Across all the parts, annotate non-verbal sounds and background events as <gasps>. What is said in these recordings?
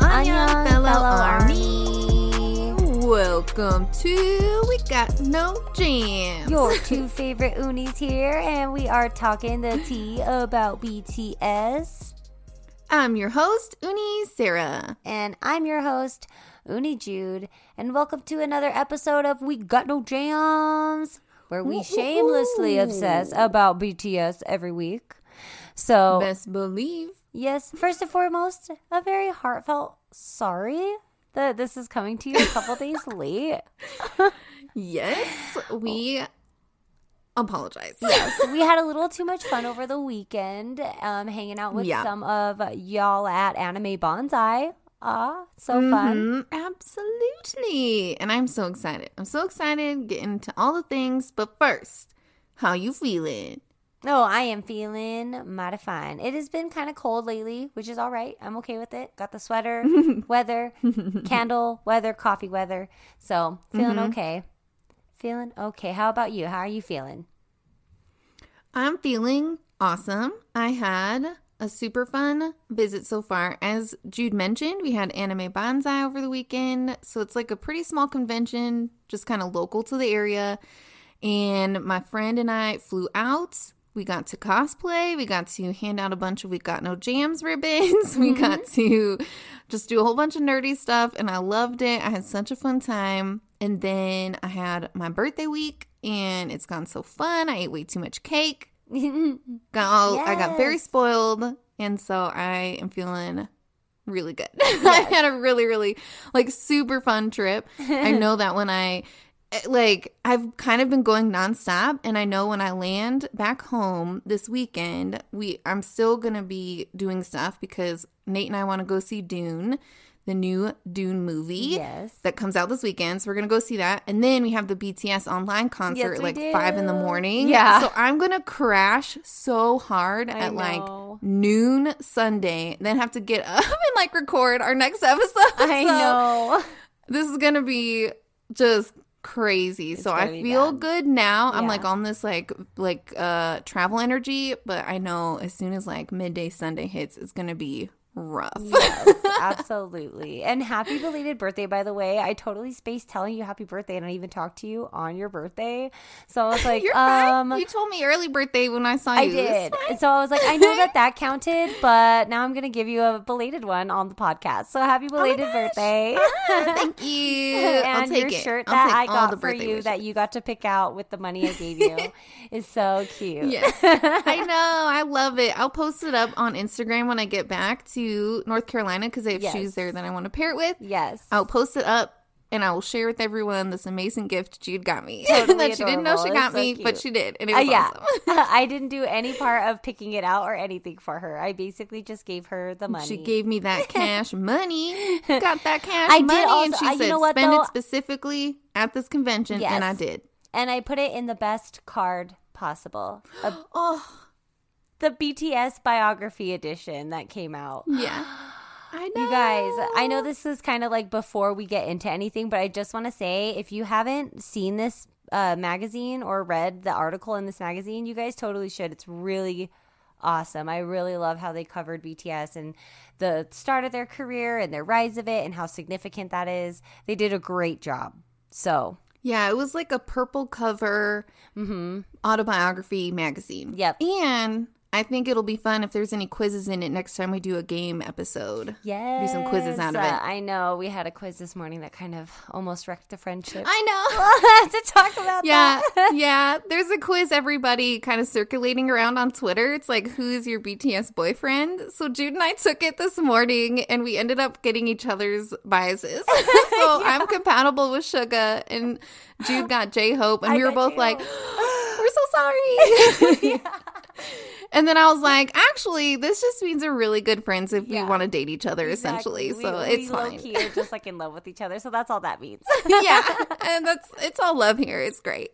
Annyeong, fellow fellow army. Welcome to We Got No Jams. Your two favorite unis here, and we are talking the tea about BTS. I'm your host, Uni Sarah. And I'm your host, Uni Jude, and welcome to another episode of We Got No Jams, where we shamelessly obsess about BTS every week. So, Best believe. yes, first and foremost, a very heartfelt sorry that this is coming to you a couple days <laughs> late. Yes, we apologize. yes, we <laughs> had a little too much fun over the weekend, um, hanging out with Yeah. some of y'all at Anime Banzai. Ah, so fun. Mhm, absolutely. And I'm so excited. I'm so excited getting to all the things. But first, how you feeling? Oh, I am feeling mighty fine. It has been kind of cold lately, which is all right. I'm okay with it. Got the sweater, <laughs> weather, candle, weather, coffee weather. So feeling mm-hmm. okay. Feeling okay. How about you? How are you feeling? I'm feeling awesome. I had a super fun visit so far. As Jude mentioned, we had Anime Banzai over the weekend. So it's like a pretty small convention, just kind of local to the area. And my friend and I flew out. We got to cosplay. We got to hand out a bunch of We Got No Jams ribbons. <laughs> We mm-hmm. got to just do a whole bunch of nerdy stuff. And I loved it. I had such a fun time. And then I had my birthday week, and it's gone so fun. I ate way too much cake <laughs> got all I got very spoiled, and so I am feeling really good. <laughs> I had a really, really like super fun trip. I know that when I Eh, like I've kind of been going nonstop, and I know when I land back home this weekend, we I'm still gonna be doing stuff because Nate and I want to go see Dune, the new Dune movie yes. that comes out this weekend. So we're gonna go see that, and then we have the BTS online concert Yes, like five in the morning. Yeah. So I'm gonna crash so hard I at know. like noon Sunday, then have to get <laughs> up and like record our next episode. I <laughs> So know. this is gonna be just crazy. so I feel bad. good now. I'm like on this like like uh travel energy, but I know as soon as like midday Sunday hits, it's gonna be rough. yes, <laughs> absolutely. And happy belated birthday, by the way. I totally spaced telling you happy birthday and I even talked to you on your birthday. So I was <laughs> like, um. You told me early birthday when I saw you. I did. So I was like, I know that <laughs> that counted, but now I'm going to give you a belated one on the podcast. So happy belated gosh. birthday. Ah, Thank you. <laughs> I'll and take your it. shirt I'll that I all got the for you that you got to pick out with the money I gave you is so cute. Yes. I know. I love it. I'll post it up on Instagram when I get back to North Carolina because have Yes. shoes there that I want to pair it with. yes. I'll post it up and I will share with everyone this amazing gift Jude got me. <laughs> Totally that she didn't know she got so me, but she did. And it Uh, yeah, awesome. <laughs> I didn't do any part of picking it out or anything for her. I basically just gave her the money. She gave me that <laughs> cash money. Got that cash I money. and she uh, said, know what, spend though? it specifically at this convention. yes. And I did. and I put it in the best card possible. A- <gasps> Oh, the BTS biography edition that came out. yeah. <gasps> <gasps> I know. You guys, I know this is kind of like before we get into anything, but I just want to say if you haven't seen this uh, magazine or read the article in this magazine, you guys totally should. It's really awesome. I really love how they covered BTS and the start of their career and their rise of it and how significant that is. They did a great job. So, Yeah, it was like a purple cover autobiography magazine. mm-hmm. Yep. And I think it'll be fun if there's any quizzes in it next time we do a game episode. Yeah. Do some quizzes out of uh, it. I know. We had a quiz this morning that kind of almost wrecked the friendship. I know. <laughs> We'll to talk about Yeah, that. <laughs> yeah. There's a quiz everybody kind of circulating around on Twitter. It's like, who's your BTS boyfriend? So Jude and I took it this morning, and we ended up getting each other's biases. <laughs> so I'm compatible with Suga, and Jude got J Hope, and I we were both like, <gasps> we're so sorry. And then I was like, actually, this just means we're really good friends if Yeah. we want to date each other, Exactly. essentially. So we, it's we fine. low-key are just like in love with each other. So that's all that means. <laughs> yeah, and that's it's all love here. It's great.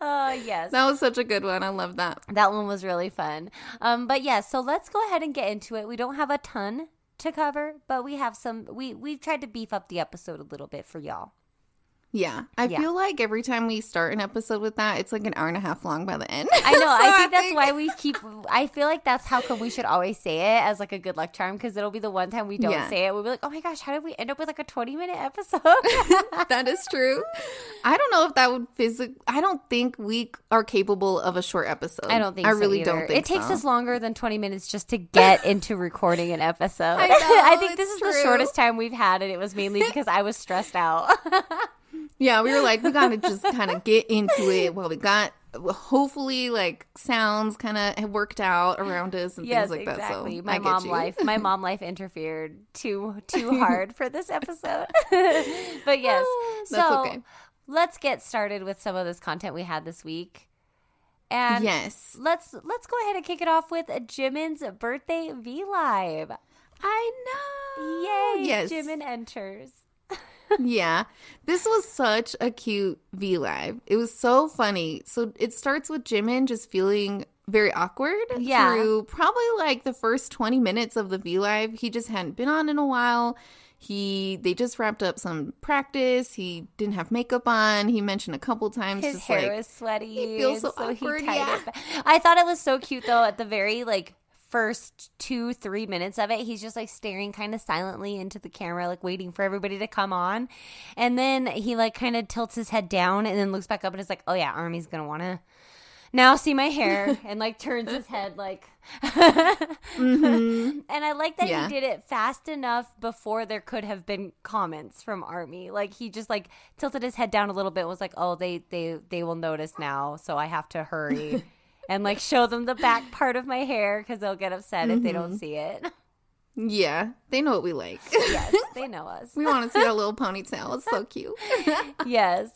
Oh, <laughs> <laughs> yes. that was such a good one. I love that. That one was really fun. Um, but yeah, so let's go ahead and get into it. We don't have a ton to cover, but we have some we we've tried to beef up the episode a little bit for y'all. Yeah. I Yeah. feel like every time we start an episode with that, it's like an hour and a half long by the end. I know. <laughs> So I think that's why we keep. I feel like that's how come we should always say it as like a good luck charm because it'll be the one time we don't Yeah. say it. We'll be like, oh my gosh, how did we end up with like a twenty minute episode? <laughs> that is true. I don't know if that would physically. I don't think we are capable of a short episode. I don't think I so really either. don't think it takes so. us longer than 20 minutes just to get into recording an episode. <laughs> I know, think this is the shortest time we've had, and it was mainly because I was stressed out. Yeah, we were like, we gotta just kind of get into it while we got. Hopefully, like sounds kind of have worked out around us and yes, things like exactly. that. So my mom you. life, my mom life interfered too too <laughs> hard for this episode. <laughs> but yes, ah, That's so okay. let's get started with some of this content we had this week. And yes, let's let's go ahead and kick it off with Jimin's birthday V Live. I know. Yay! Yes. Jimin enters. Yeah. This was such a cute V Live. It was so funny. So it starts with Jimin just feeling very awkward Yeah. through probably like the first 20 minutes of the V Live. He just hadn't been on in a while. He they just wrapped up some practice. He didn't have makeup on. He mentioned a couple times His hair like is sweaty. he feels and so awkward, yeah. I thought it was so cute though. At the very like first two three minutes of it, he's just like staring kind of silently into the camera, like waiting for everybody to come on, and then he like kind of tilts his head down and then looks back up and is like, "Oh yeah, Army's gonna wanna." Now see my hair <laughs> and like turns his head like <laughs> mm-hmm. and I like that Yeah. he did it fast enough before there could have been comments from Army. Like he just like tilted his head down a little bit and was like, "Oh, they they they will notice now, so I have to hurry." <laughs> and like show them the back part of my hair cuz they'll get upset if they don't see it. Yeah, they know what we like. yes, <laughs> they know us. we want to see our little ponytail. It's so cute. <laughs> yes.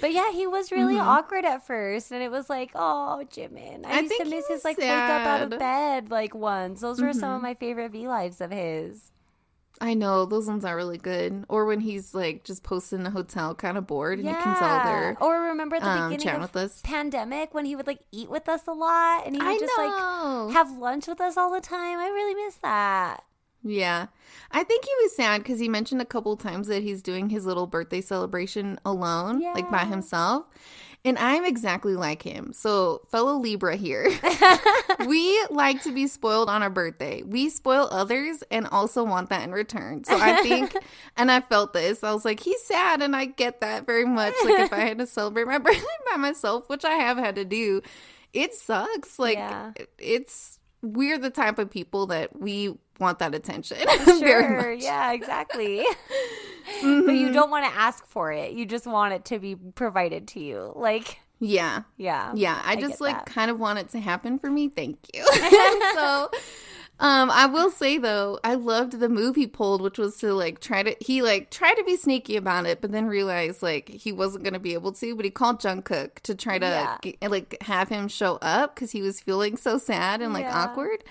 But yeah, he was really Mm-hmm. awkward at first and it was like, "Oh, Jimin. I, I used to miss his like wake up out of. Mm-hmm. bed like once. Those were some of my favorite V lives of his." I know those ones are really good. Or when he's like just posted in a hotel, kind of bored, and you can tell they're Or remember at the um, beginning of with us. pandemic when he would like eat with us a lot and he would I just know. like have lunch with us all the time. I really miss that. Yeah. I think he was sad because he mentioned a couple times that he's doing his little birthday celebration alone, like by himself. And I'm exactly like him. So, fellow Libra here, <laughs> we like to be spoiled on our birthday. We spoil others and also want that in return. So, I think, <laughs> and I felt this. I was like, he's sad, and I get that very much. Like, if I had to <laughs> celebrate my birthday by myself, which I have had to do, it sucks. Like, Yeah. it's, we're the type of people that we want that attention. Sure. Yeah, exactly. But Mm-hmm. you don't want to ask for it. You just want it to be provided to you. Like, Yeah. yeah. Yeah. I, just like that. kind of want it to happen for me. Thank you. <laughs> <laughs> so um I will say though, I loved the move he pulled, which was to like try to he like tried to be sneaky about it, but then realized like he wasn't gonna be able to. But he called Jungkook to try to Yeah. get, like have him show up because he was feeling so sad and like Yeah. awkward.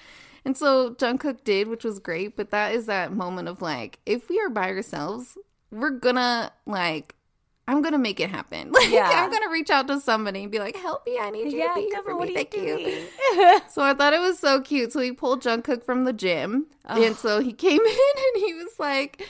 And so Jungkook did, which was great. But that is that moment of like, if we are by ourselves, we're gonna like, I'm gonna make it happen. <laughs> Like, Yeah. I'm gonna reach out to somebody and be like, "Help me! I need you Yeah, to be here for me. are you Thank you." <laughs> <laughs> So I thought it was so cute. So he pulled Jungkook from the gym, and so he came in and he was like.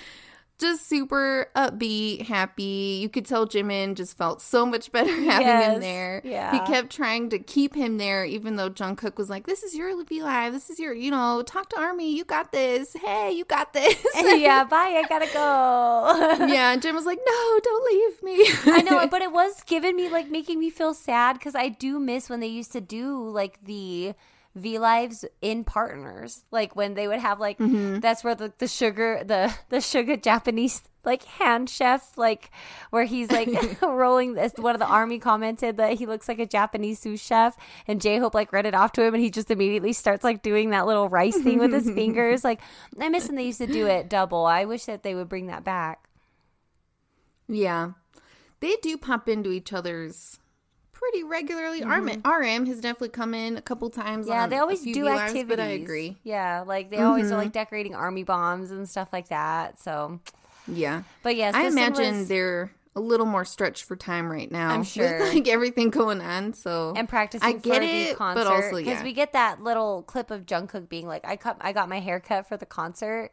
Just super upbeat, happy. You could tell Jimin just felt so much <laughs> better having Yes, him there. yeah. He kept trying to keep him there, even though Jungkook was like, "This is your V Live. This is your, you know, talk to Army. You got this. Hey, you got this." <laughs> yeah, <laughs> bye. I gotta go. yeah, and Jim was like, "No, don't leave me." I know, but it was giving me like making me feel sad because I do miss when they used to do like the V lives in partners, like when they would have like Mm-hmm. that's where the, the Suga the <laughs> the Suga Japanese like hand chef like where he's like <laughs> <laughs> rolling this one of the army commented that he looks like a Japanese sous chef and J Hope like read it off to him and he just immediately starts like doing that little rice thing with his fingers like I miss when they used to do it double I wish that they would bring that back Yeah. They do pop into each other's pretty regularly. RM, RM has definitely come in a couple times. Mm-hmm. Yeah, they always do activities. But I agree. Yeah, like they always Mm-hmm. are like decorating army bombs and stuff like that. So, Yeah. but yes, I imagine was- they're a little more stretched for time right now. I'm <laughs> with, sure. like everything going on. So and practicing I get for it, the concert but also because yeah. we get that little clip of Jungkook being like, "I cut, I got my hair cut for the concert,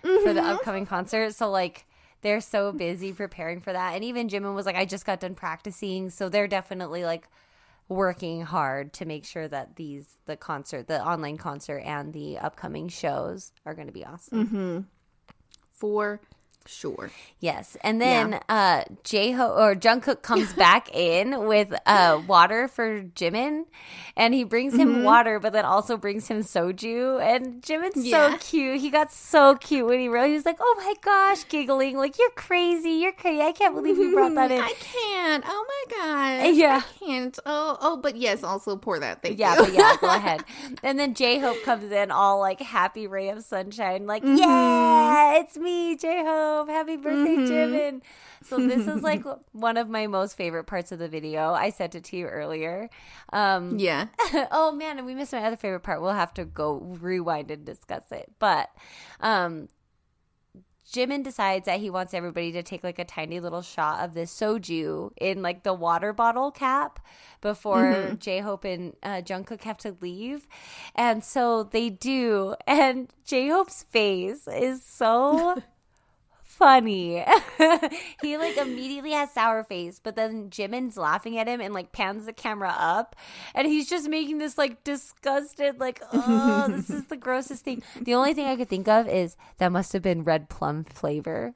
for Mm-hmm. the upcoming concert." So like they're so busy preparing for that. And even Jimin was like, I just got done practicing. So they're definitely like working hard to make sure that these, the concert, the online concert, and the upcoming shows are going to be awesome. Mm-hmm. For sure. Yes, and then uh J Ho or Jungkook comes <laughs> back in with uh water for Jimin, and he brings him water, but then also brings him soju. And Jimin's Yeah. so cute. He got so cute when he realized he was like, "Oh my gosh," giggling like, "You're crazy! You're crazy! I can't believe you brought that in." I can't. Oh my god. <laughs> Yeah. I can't. Oh, oh, but yes, also pour that. Thank yeah, you. but yeah, go ahead. <laughs> And then J Hope comes in all like happy ray of sunshine, like, Mm-hmm. yeah, it's me, J Happy birthday, Mm-hmm. Jimin. So this is like <laughs> one of my most favorite parts of the video. I sent it to you earlier. Um, yeah. <laughs> oh man, and we missed my other favorite part. We'll have to go rewind and discuss it. But um Jimin decides that he wants everybody to take like a tiny little shot of this soju in like the water bottle cap before J Hope and uh, Jungkook have to leave, and so they do. And J Hope's face is so <laughs> funny. <laughs> he like immediately has sour face, but then Jimin's laughing at him and like pans the camera up, and he's just making this like disgusted, like, <laughs> oh, this is the grossest thing. The only thing I could think of is that must have been red plum flavor.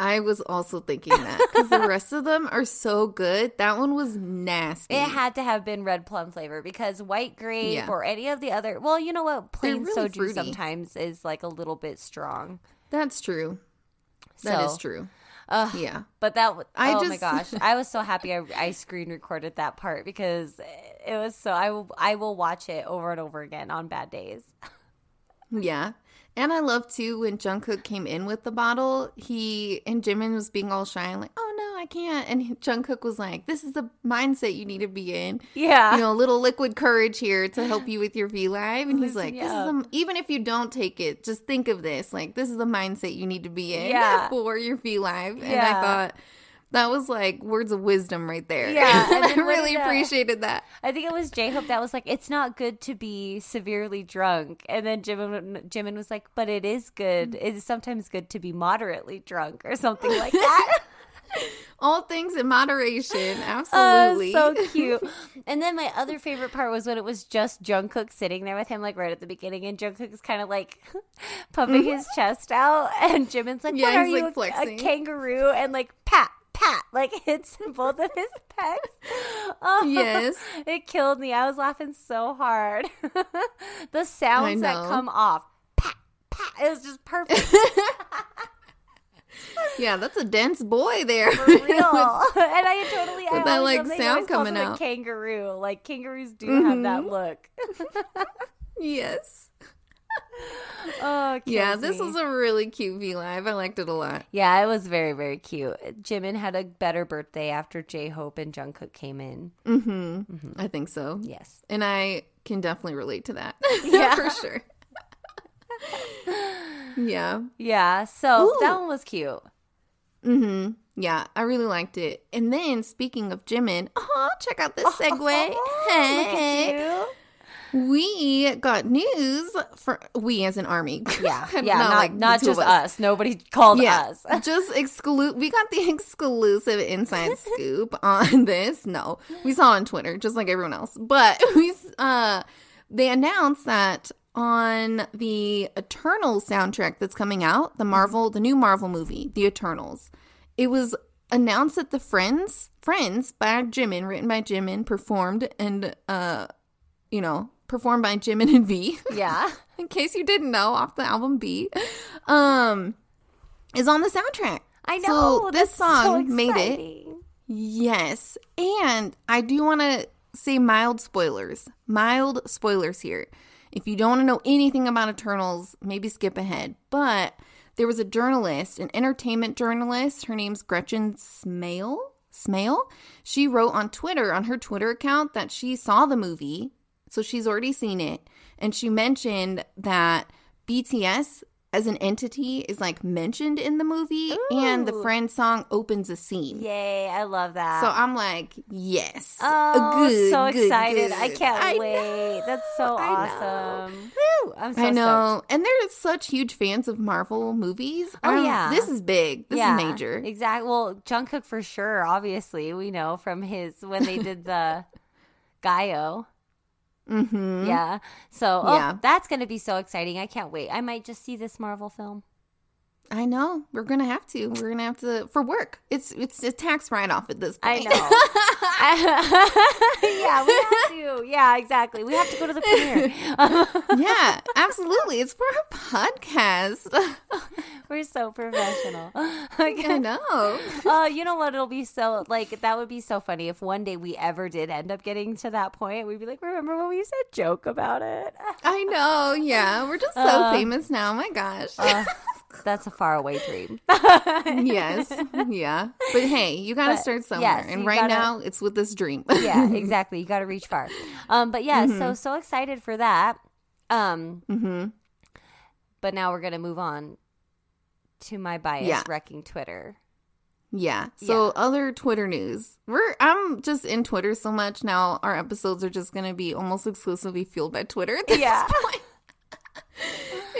I was also thinking that because the <laughs> rest of them are so good. That one was nasty. It had to have been red plum flavor because white grape Yeah. or any of the other. Well, you know what? Plain really soju fruity. sometimes is like a little bit strong. That's true. That is So, true. ugh. Yeah. But that, I oh my just- gosh, I was so happy I, I screen recorded that part because it was so. I will, I will watch it over and over again on bad days. <laughs> Yeah. And I love too when Jungkook came in with the bottle, he and Jimin was being all shy and like, oh I can't. And Jungkook was like, this is the mindset you need to be in. Yeah, You know, a little liquid courage here to help you with your V Live. And he's like, this is the, even if you don't take it, just think of this. Like, this is the mindset you need to be in Yeah. <laughs> for your V Live. And I thought that was like words of wisdom right there. Yeah, <laughs> I really uh, appreciated that. I think it was J Hope that was like, "It's not good to be severely drunk," and then Jimin, Jimin was like, "But it is good. It is sometimes good to be moderately drunk or something like that." <laughs> <laughs> All things in moderation. <laughs> Oh, Absolutely. so cute. <laughs> And then my other favorite part was when it was just Jungkook sitting there with him, like right at the beginning, and Jungkook is kind of like puffing his chest out, and Jimin's like, Mm-hmm. Yeah, "What are he's, you, like, a- a, kangaroo?" And like pat. Pat like hits both of his pecs. Oh, Yes. it killed me. I was laughing so hard. the sounds that come off, pat, pat. It was just perfect. Yeah, that's a dense boy there. For <laughs> real. <laughs> and I totally I with that, like, sound coming out. kangaroo. Like kangaroos do have that look. <laughs> yes. Oh, Yeah, this me. was a really cute V Live. I liked it a lot. yeah, it was very very cute. Jimin had a better birthday after J Hope and Jungkook came in. Mm-hmm. I think so. Yes. And I can definitely relate to that. Yeah. for sure. yeah. Yeah, so Ooh. that one was cute. Mm-hmm. Yeah, I really liked it. And then speaking of Jimin, oh, check out this <laughs> segue. At hey, we got news for we as an army. <laughs> <laughs> Yeah, Not yeah, not, like not just us. us. Nobody called yeah, us. just exclude. We got the exclusive inside scoop on this. No, we saw on Twitter, just like everyone else. But we, uh, they announced that on the Eternals soundtrack that's coming out, the Marvel, the new Marvel movie, The Eternals. It was announced that the Friends, Friends by Jimin, written by Jimin, performed and, uh, you know, performed by Jimin and V <laughs> Yeah. in case you didn't know, off the album B, um, is on the soundtrack. I know. So this song so made it. Yes, and I do want to say mild spoilers. Mild spoilers here. If you don't want to know anything about Eternals, maybe skip ahead. But there was a journalist, an entertainment journalist. Her name's Gretchen Smail. Smail. She wrote on Twitter, on her Twitter account, that she saw the movie, so she's already seen it, and she mentioned that BTS as an entity is like mentioned in the movie, and the friend song opens a scene. Yay, I love that. So I'm like, yes. Oh, Good, so good, excited. I can't I wait. know, That's so I know. awesome. Woo! I'm so I stoked. know. And they're such huge fans of Marvel movies. Oh, Um, yeah. This is big. This is major. Exactly. Well, Jungkook for sure. Obviously, we know from his when they did the <laughs> Gaio. Mm-hmm. Yeah. So, oh, Yeah. that's going to be so exciting. I can't wait. I might just see this Marvel film. I know. We're gonna have to. We're gonna have to for work. It's it's a tax write off at this point. I know. <laughs> yeah, we have to. Yeah, exactly. We have to go to the premiere. <laughs> yeah, absolutely. It's for a podcast. <laughs> We're so professional. I know. Oh, you know what? It'll be so like that would be so funny if one day we ever did end up getting to that point. We'd be like, remember when we used to joke about it? I know. Yeah, we're just so Uh, famous now. My gosh. Uh, that's a faraway dream. <laughs> yes. Yeah. But hey, you got to start somewhere. yes, and right gotta- now, it's with this dream. <laughs> yeah, <laughs> exactly. You got to reach far. Um, but yeah, Mm-hmm. so so excited for that. Um, mm-hmm. but now we're gonna move on to my bias Yeah. wrecking Twitter. Yeah. So Yeah. other Twitter news. We're I'm just in Twitter so much now. Our episodes are just gonna be almost exclusively fueled by Twitter. At this Yeah. point.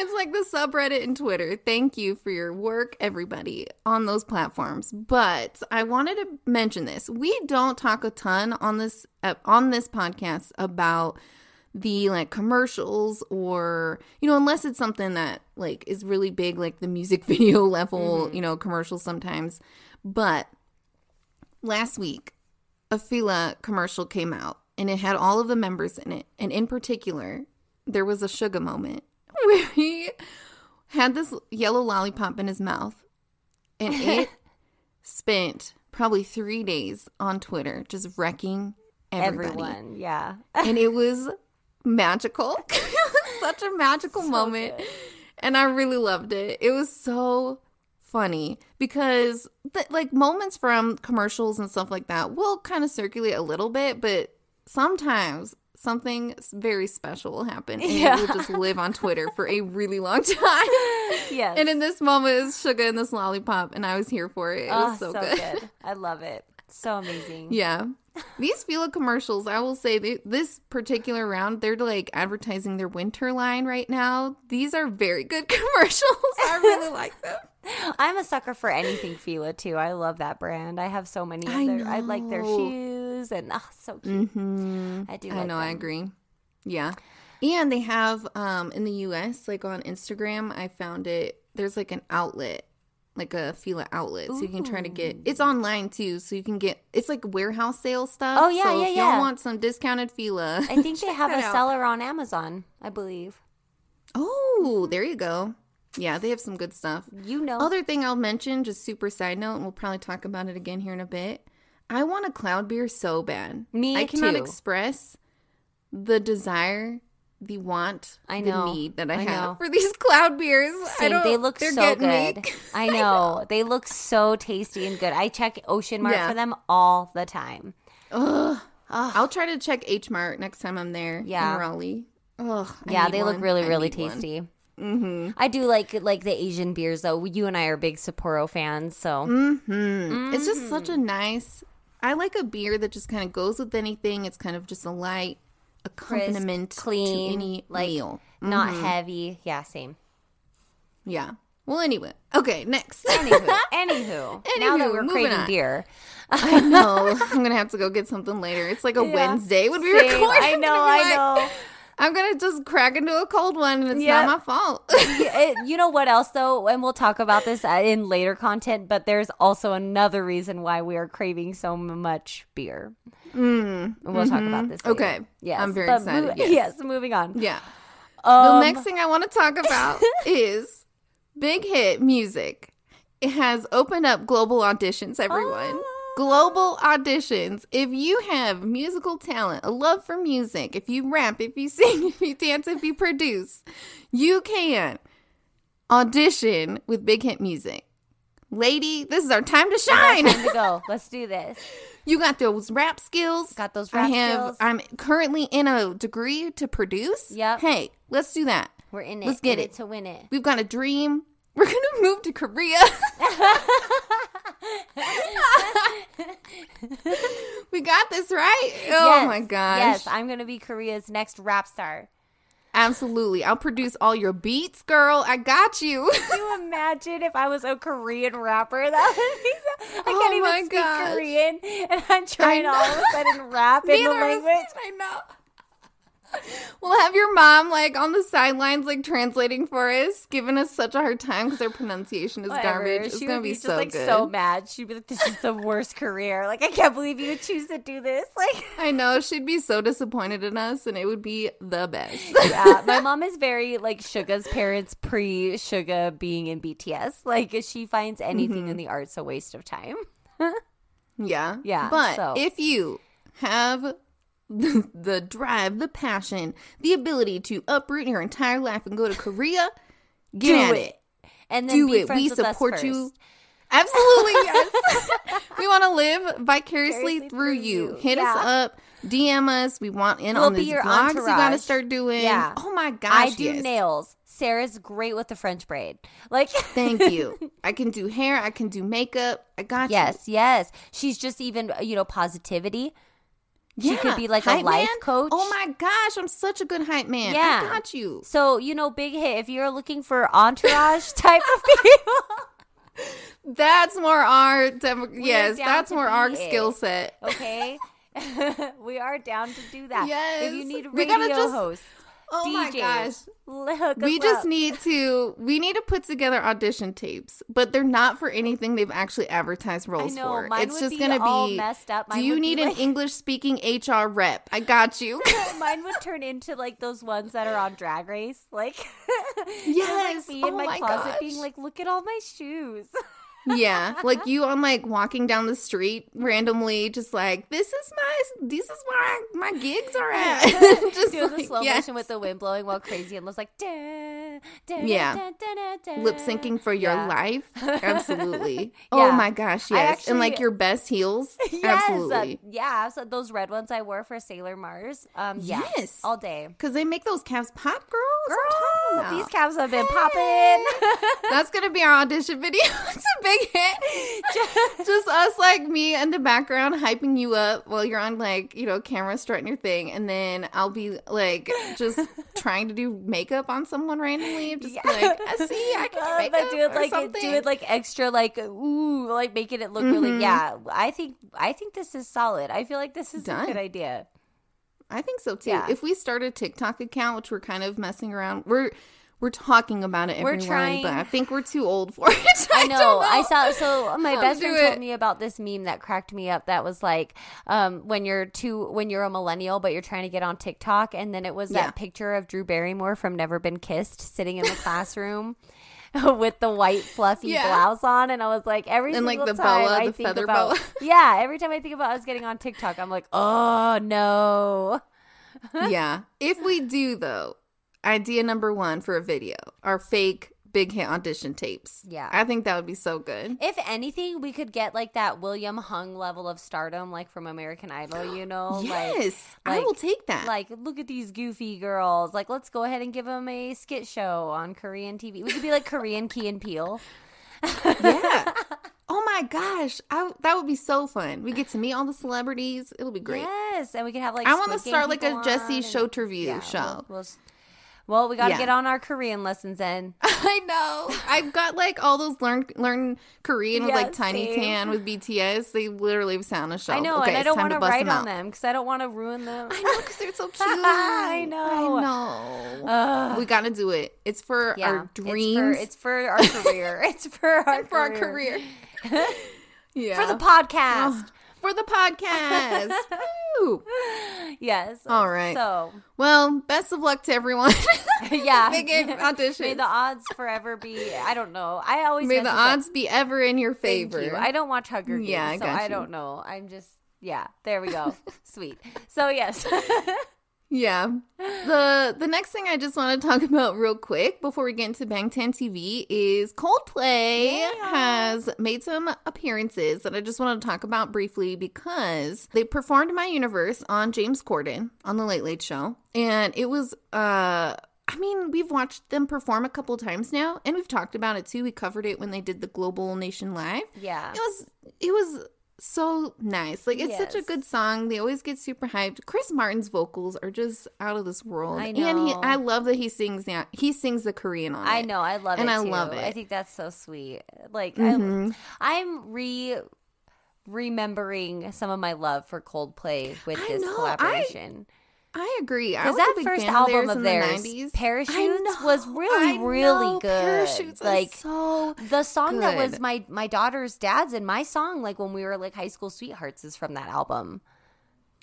It's like the subreddit and Twitter. Thank you for your work, everybody, on those platforms. But I wanted to mention this. We don't talk a ton on this uh, on this podcast about the like commercials or you know unless it's something that like is really big like the music <laughs> video level you know commercials sometimes but last week a fila commercial came out and it had all of the members in it and in particular there was a Suga moment <laughs> where he had this yellow lollipop in his mouth and <laughs> it spent probably three days on twitter just wrecking everybody Everyone, yeah. and it <laughs> was magical. it was such a magical So moment. good. And I really loved it. It was so funny because th- like moments from commercials and stuff like that will kind of circulate a little bit, but sometimes something very special will happen and Yeah. it will just live on Twitter for a <laughs> really long time. Yes. And in this moment, was Suga and this lollipop, and I was here for it. It oh, was ah, so, good. I love it. So amazing. <laughs> Yeah. These Fila commercials, I will say, they, this particular round, they're like advertising their winter line right now. These are very good <laughs> commercials. I really like them. I'm a sucker for anything Fila too. I love that brand. I have so many. Of I their, I like their know. Shoes and ah, so cute. Mm-hmm. I do. I like know, I agree. Yeah. And they have um in the US, like on Instagram, I found it. There's like an outlet, like a Fila outlet. So you can try to get it's online too. So you can get it's like warehouse sale stuff. Oh, yeah, so yeah, if yeah. y'all want some discounted Fila. I think <laughs> they have a out. seller on Amazon. I believe. Oh, there you go. Yeah, they have some good stuff. You know. Other thing I'll mention, just super side note, and we'll probably talk about it again here in a bit. I want a Kloud beer so bad. Me I cannot too. express the desire, the want, I the need that I, I have know. for these <laughs> Kloud beers. I Same. don't, They look so getting me. good. <laughs> I <laughs> know. They look so tasty and good. I check Ocean Mart Yeah. for them all the time. Ugh. I'll try to check H Mart next time I'm there. Yeah. in Raleigh. Ugh, I yeah, they look really, really tasty. Mm-hmm. I do like like the Asian beers though. You and I are big Sapporo fans, so Mm-hmm. It's just such a nice. I like a beer that just kind of goes with anything. It's kind of just a light accompaniment clean, to any like, meal. not Mm-hmm. heavy. Yeah, same. Yeah. Well, anyway. Okay, next. Anywho, <laughs> anywho, now that we're craving on. beer, I know. <laughs> I'm gonna have to go get something later. It's like a Yeah. Wednesday when we Same. record. I know, I like, know. I'm gonna just crack into a cold one, and it's Yep. not my fault. <laughs> It- you know what else though, and we'll talk about this uh, in later content. But there's also another reason why we are craving so much beer. mm, We'll talk about this. Later. Okay. Yes, I'm very but excited, mo- yes. yes, moving on. yeah. Um, the next thing I want to talk about <laughs> is big hit music. It has opened up global auditions, everyone. Oh. Global auditions. If you have musical talent, a love for music, if you rap, if you <laughs> sing, if you dance, if you produce, you can audition with big hit music. Lady, this is our time to shine. time to go. <laughs> Let's do this. You got those rap skills. Got those I have, skills. I'm currently in a degree to produce. Yep. Hey, let's do that. We're in it. Let's get in it. to win it. We've got a dream. We're gonna move to Korea. <laughs> we got this right. Oh Yes, my gosh! Yes, I'm gonna be Korea's next rap star. Absolutely. I'll produce all your beats, girl. I got you. Can you imagine if I was a Korean rapper? That would be so, I Oh can't even speak gosh. Korean, and I'm trying to all of a sudden rap <laughs> in the Neither of us- language. I know. <laughs> We'll have your mom like on the sidelines, like translating for us, giving us such a hard time because our pronunciation is Whatever. garbage. It's She gonna would be, just so like good. so mad. She'd be like, "This is the worst career. Like, I can't believe you would choose to do this." <laughs> Like, I know she'd be so disappointed in us, and it would be the best. yeah, <laughs> my mom is very like Suga's parents pre Suga being in BTS. Like, she finds anything Mm-hmm. in the arts a waste of time. Yeah. Yeah, But so- if you have the, <laughs> the drive, the passion, the ability to uproot your entire life and go to Korea, get Do at it. it. And then Do it. We support you. Absolutely, <laughs> yes. we want to live vicariously through through you. you. Hit us up, DM us. We want in We'll on these vlogs you got to start doing. Yeah. Oh my gosh, I do yes. nails. Sarah's great with the French braid. Like, <laughs> Thank you. I can do hair. I can do makeup. I got yes, yes. She's just even, you know, positivity. You. She could be like a Hype life man? coach. Oh my gosh, I'm such a good hype man. Yeah. I got you. So, you know, big hit. If you're looking for entourage <laughs> type of people, <laughs> That's more our demo- yes, that's more our skill set. okay? <laughs> we are down to do that. Yes. If you need a We radio gotta just- host, Oh my DJs, gosh. look We just up. need to we need to put together audition tapes, but they're not for anything they've actually advertised roles know, for. mine it's would just be gonna all be messed up. Do you need an English speaking HR rep? I got you. <laughs> Mine would turn into like those ones that are on Drag Race, like <laughs> Yes. like me Oh in my, my closet gosh. being like, "Look at all my shoes." <laughs> yeah, like you on like walking down the street randomly, just like this is my this is where my gigs are at. <laughs> just Doing the slow yes. motion with the wind blowing while crazy and looks like "Da, da, Yeah. da, da, da, da." lip syncing for your Yeah. life. Absolutely. <laughs> Yeah. Oh my gosh, yes. and like your best heels. <laughs> Yes, uh, Absolutely. yeah. So those red ones I wore for Sailor Mars. Um, yeah, Yes. all day. Because they make those calves pop, girl. That's what I'm Girl, these calves have been Hey. popping. That's gonna be our audition video. it's a big <laughs> hit. Just, just us, like me in the background, hyping you up while you're on, like you know, camera strutting your thing, and then I'll be like just <laughs> trying to do makeup on someone randomly. Just be like, I see, I can do Uh, makeup but do it like something. do it like extra like ooh like making it look really yeah i think i think this is solid i feel like this is a good idea I think so too. Yeah. If we start a TikTok account, which we're kind of messing around, we're we're talking about it. We're Everyone, trying- but I think we're too old for <laughs> it. <laughs> I don't know. I saw. So my How best friend do told me about this meme that cracked me up. That was like, um, when you're too, when you're a millennial, but you're trying to get on TikTok, and then it was Yeah. that picture of Drew Barrymore from Never Been Kissed sitting in the classroom. <laughs> With the white fluffy Yeah. blouse on, and I was like, every And, like, single the time boa, I the think feather about, boa. yeah, every time I think about us getting on TikTok, I'm like, oh no, yeah. If we do though, idea number one for a video are fake big hit audition tapes. Yeah. I think that would be so good. If anything, we could get like that William Hung level of stardom, like from American Idol, you know? <gasps> yes, I like- will take that. Like, look at these goofy girls. Like, let's go ahead and give them a skit show on Korean TV. We could be like Korean Key and Peele. yeah. <laughs> Oh my gosh, I, that would be so fun. We get to meet all the celebrities. It'll be great. Yes, and we could have like. I want to start like a Jesse show review Yeah, show. We'll, we'll, well, we got to Yeah. get on our Korean lessons then. <laughs> I know. I've got like all those learn learn Korean with like Tiny same. Tan with BTS. They literally sound a show. I know, Okay, and I don't want to write them on them because I don't want to ruin them. I know because they're so <laughs> cute. I know. I know. Ugh. we got to do it. It's for yeah, our dreams. It's for, it's for our career. <laughs> it's for our for our career. career. yeah. For the podcast. Oh, for the podcast. <laughs> Woo. Yes. All right. So, Well, best of luck to everyone. <laughs> yeah. Big auditions. <laughs> May the odds forever be. I don't know. I always May the up. odds be ever in your Thank favor. you. I don't watch Hunger Games, Yeah, I so got I don't know. I'm just yeah. There we go. Sweet. So yes. Yeah. The the next thing I just want to talk about real quick before we get into Bangtan TV is Coldplay Yeah. has made some appearances that I just want to talk about briefly because they performed My Universe on James Corden on the Late Late Show and it was uh I mean, we've watched them perform a couple times now and we've talked about it too. We covered it when they did the Global Citizen Live. yeah. It was it was so nice. Like it's such a good song. They always get super hyped. Chris Martin's vocals are just out of this world. I And he, I love that he sings that he sings the Korean on I it. know, I love And it I too. love it. I think that's so sweet. Like Mhm. I, I'm re remembering some of my love for Coldplay with I this know, collaboration. I agree. I Because was that first album of theirs the 90s. Parachutes, was really, really good. Parachutes Like, is so The song that was my my daughter's dad's and my song, like when we were like high school sweethearts, is from that album.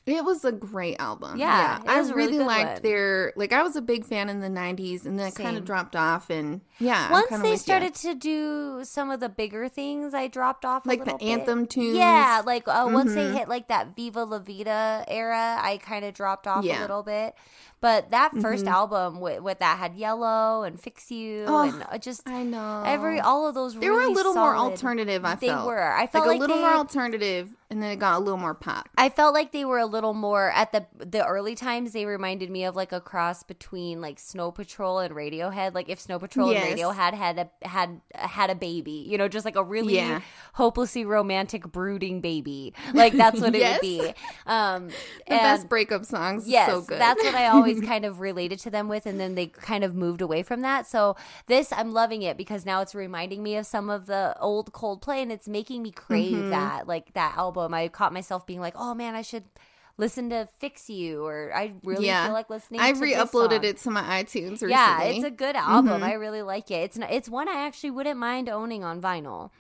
It was a great album. Yeah, it I really really liked one. their like. I was a big fan in the '90s, and then it kind of dropped off. And yeah, Once they started to do some of the bigger things, I dropped off a like the bit. anthem tunes. Yeah, like uh, once they Mhm. hit like that Viva La Vida era, I kind of dropped off Yeah. a little bit. But that 1st Mhm. album with, with that had Yellow and Fix You Oh, and uh, just I know every all of those they were a little more alternative. I They felt were. I felt like, like, a little they, more alternative, and then it got a little more pop. I felt like they were a little more at the the early times. They reminded me of like a cross between like Snow Patrol and Radiohead. Like if Snow Patrol Yes. and Radiohead had a had had a baby, you know, just like a really Yeah. hopelessly romantic, brooding baby. Like that's what it would <laughs> be. Um, The best breakup songs. yes, so good. that's what I always <laughs> kind of related to them with, and then they kind of moved away from that. So this, I'm loving it because now it's reminding me of some of the old Coldplay, and it's making me crave Mm-hmm. that, like that album. I caught myself being like, oh man, I should listen to Fix You, or I really Yeah. feel like listening. I re-uploaded it to my iTunes recently. Yeah, it's a good album. Mhm. I really like it. It's it's one I actually wouldn't mind owning on vinyl.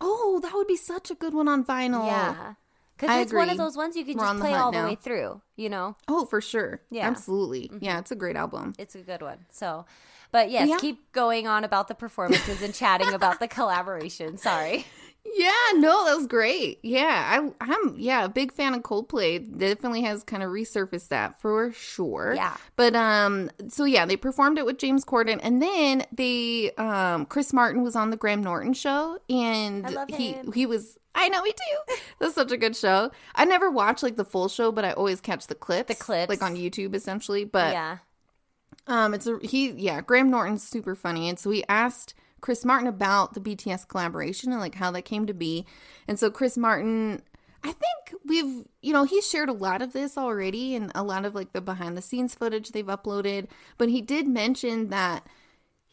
oh, that would be such a good one on vinyl. Yeah. Because it's one of those ones you can We're just the play hunt all the way through, you know? Oh, for sure. Yeah. Mm-hmm. absolutely. Yeah, it's a great album. It's a good one. So, but yes, Yeah. keep going on about the performances and chatting about the collaboration. Sorry. Yeah, no, that was great. Yeah, I, I'm yeah a big fan of Coldplay. Definitely has kind of resurfaced that for sure. Yeah. but um, so yeah, they performed it with James Corden, and then they um, Chris Martin was on the Graham Norton show, and I love he he was. I know we do. That's such a good show. I never watch like the full show, but I always catch the clips, The clips. like on YouTube, essentially. But yeah. um, it's a he. Yeah, Graham Norton's super funny, and so he asked Chris Martin about the BTS collaboration and like how that came to be. And so Chris Martin, I think we've you know he's shared a lot of this already and a lot of like the behind the scenes footage they've uploaded. But he did mention that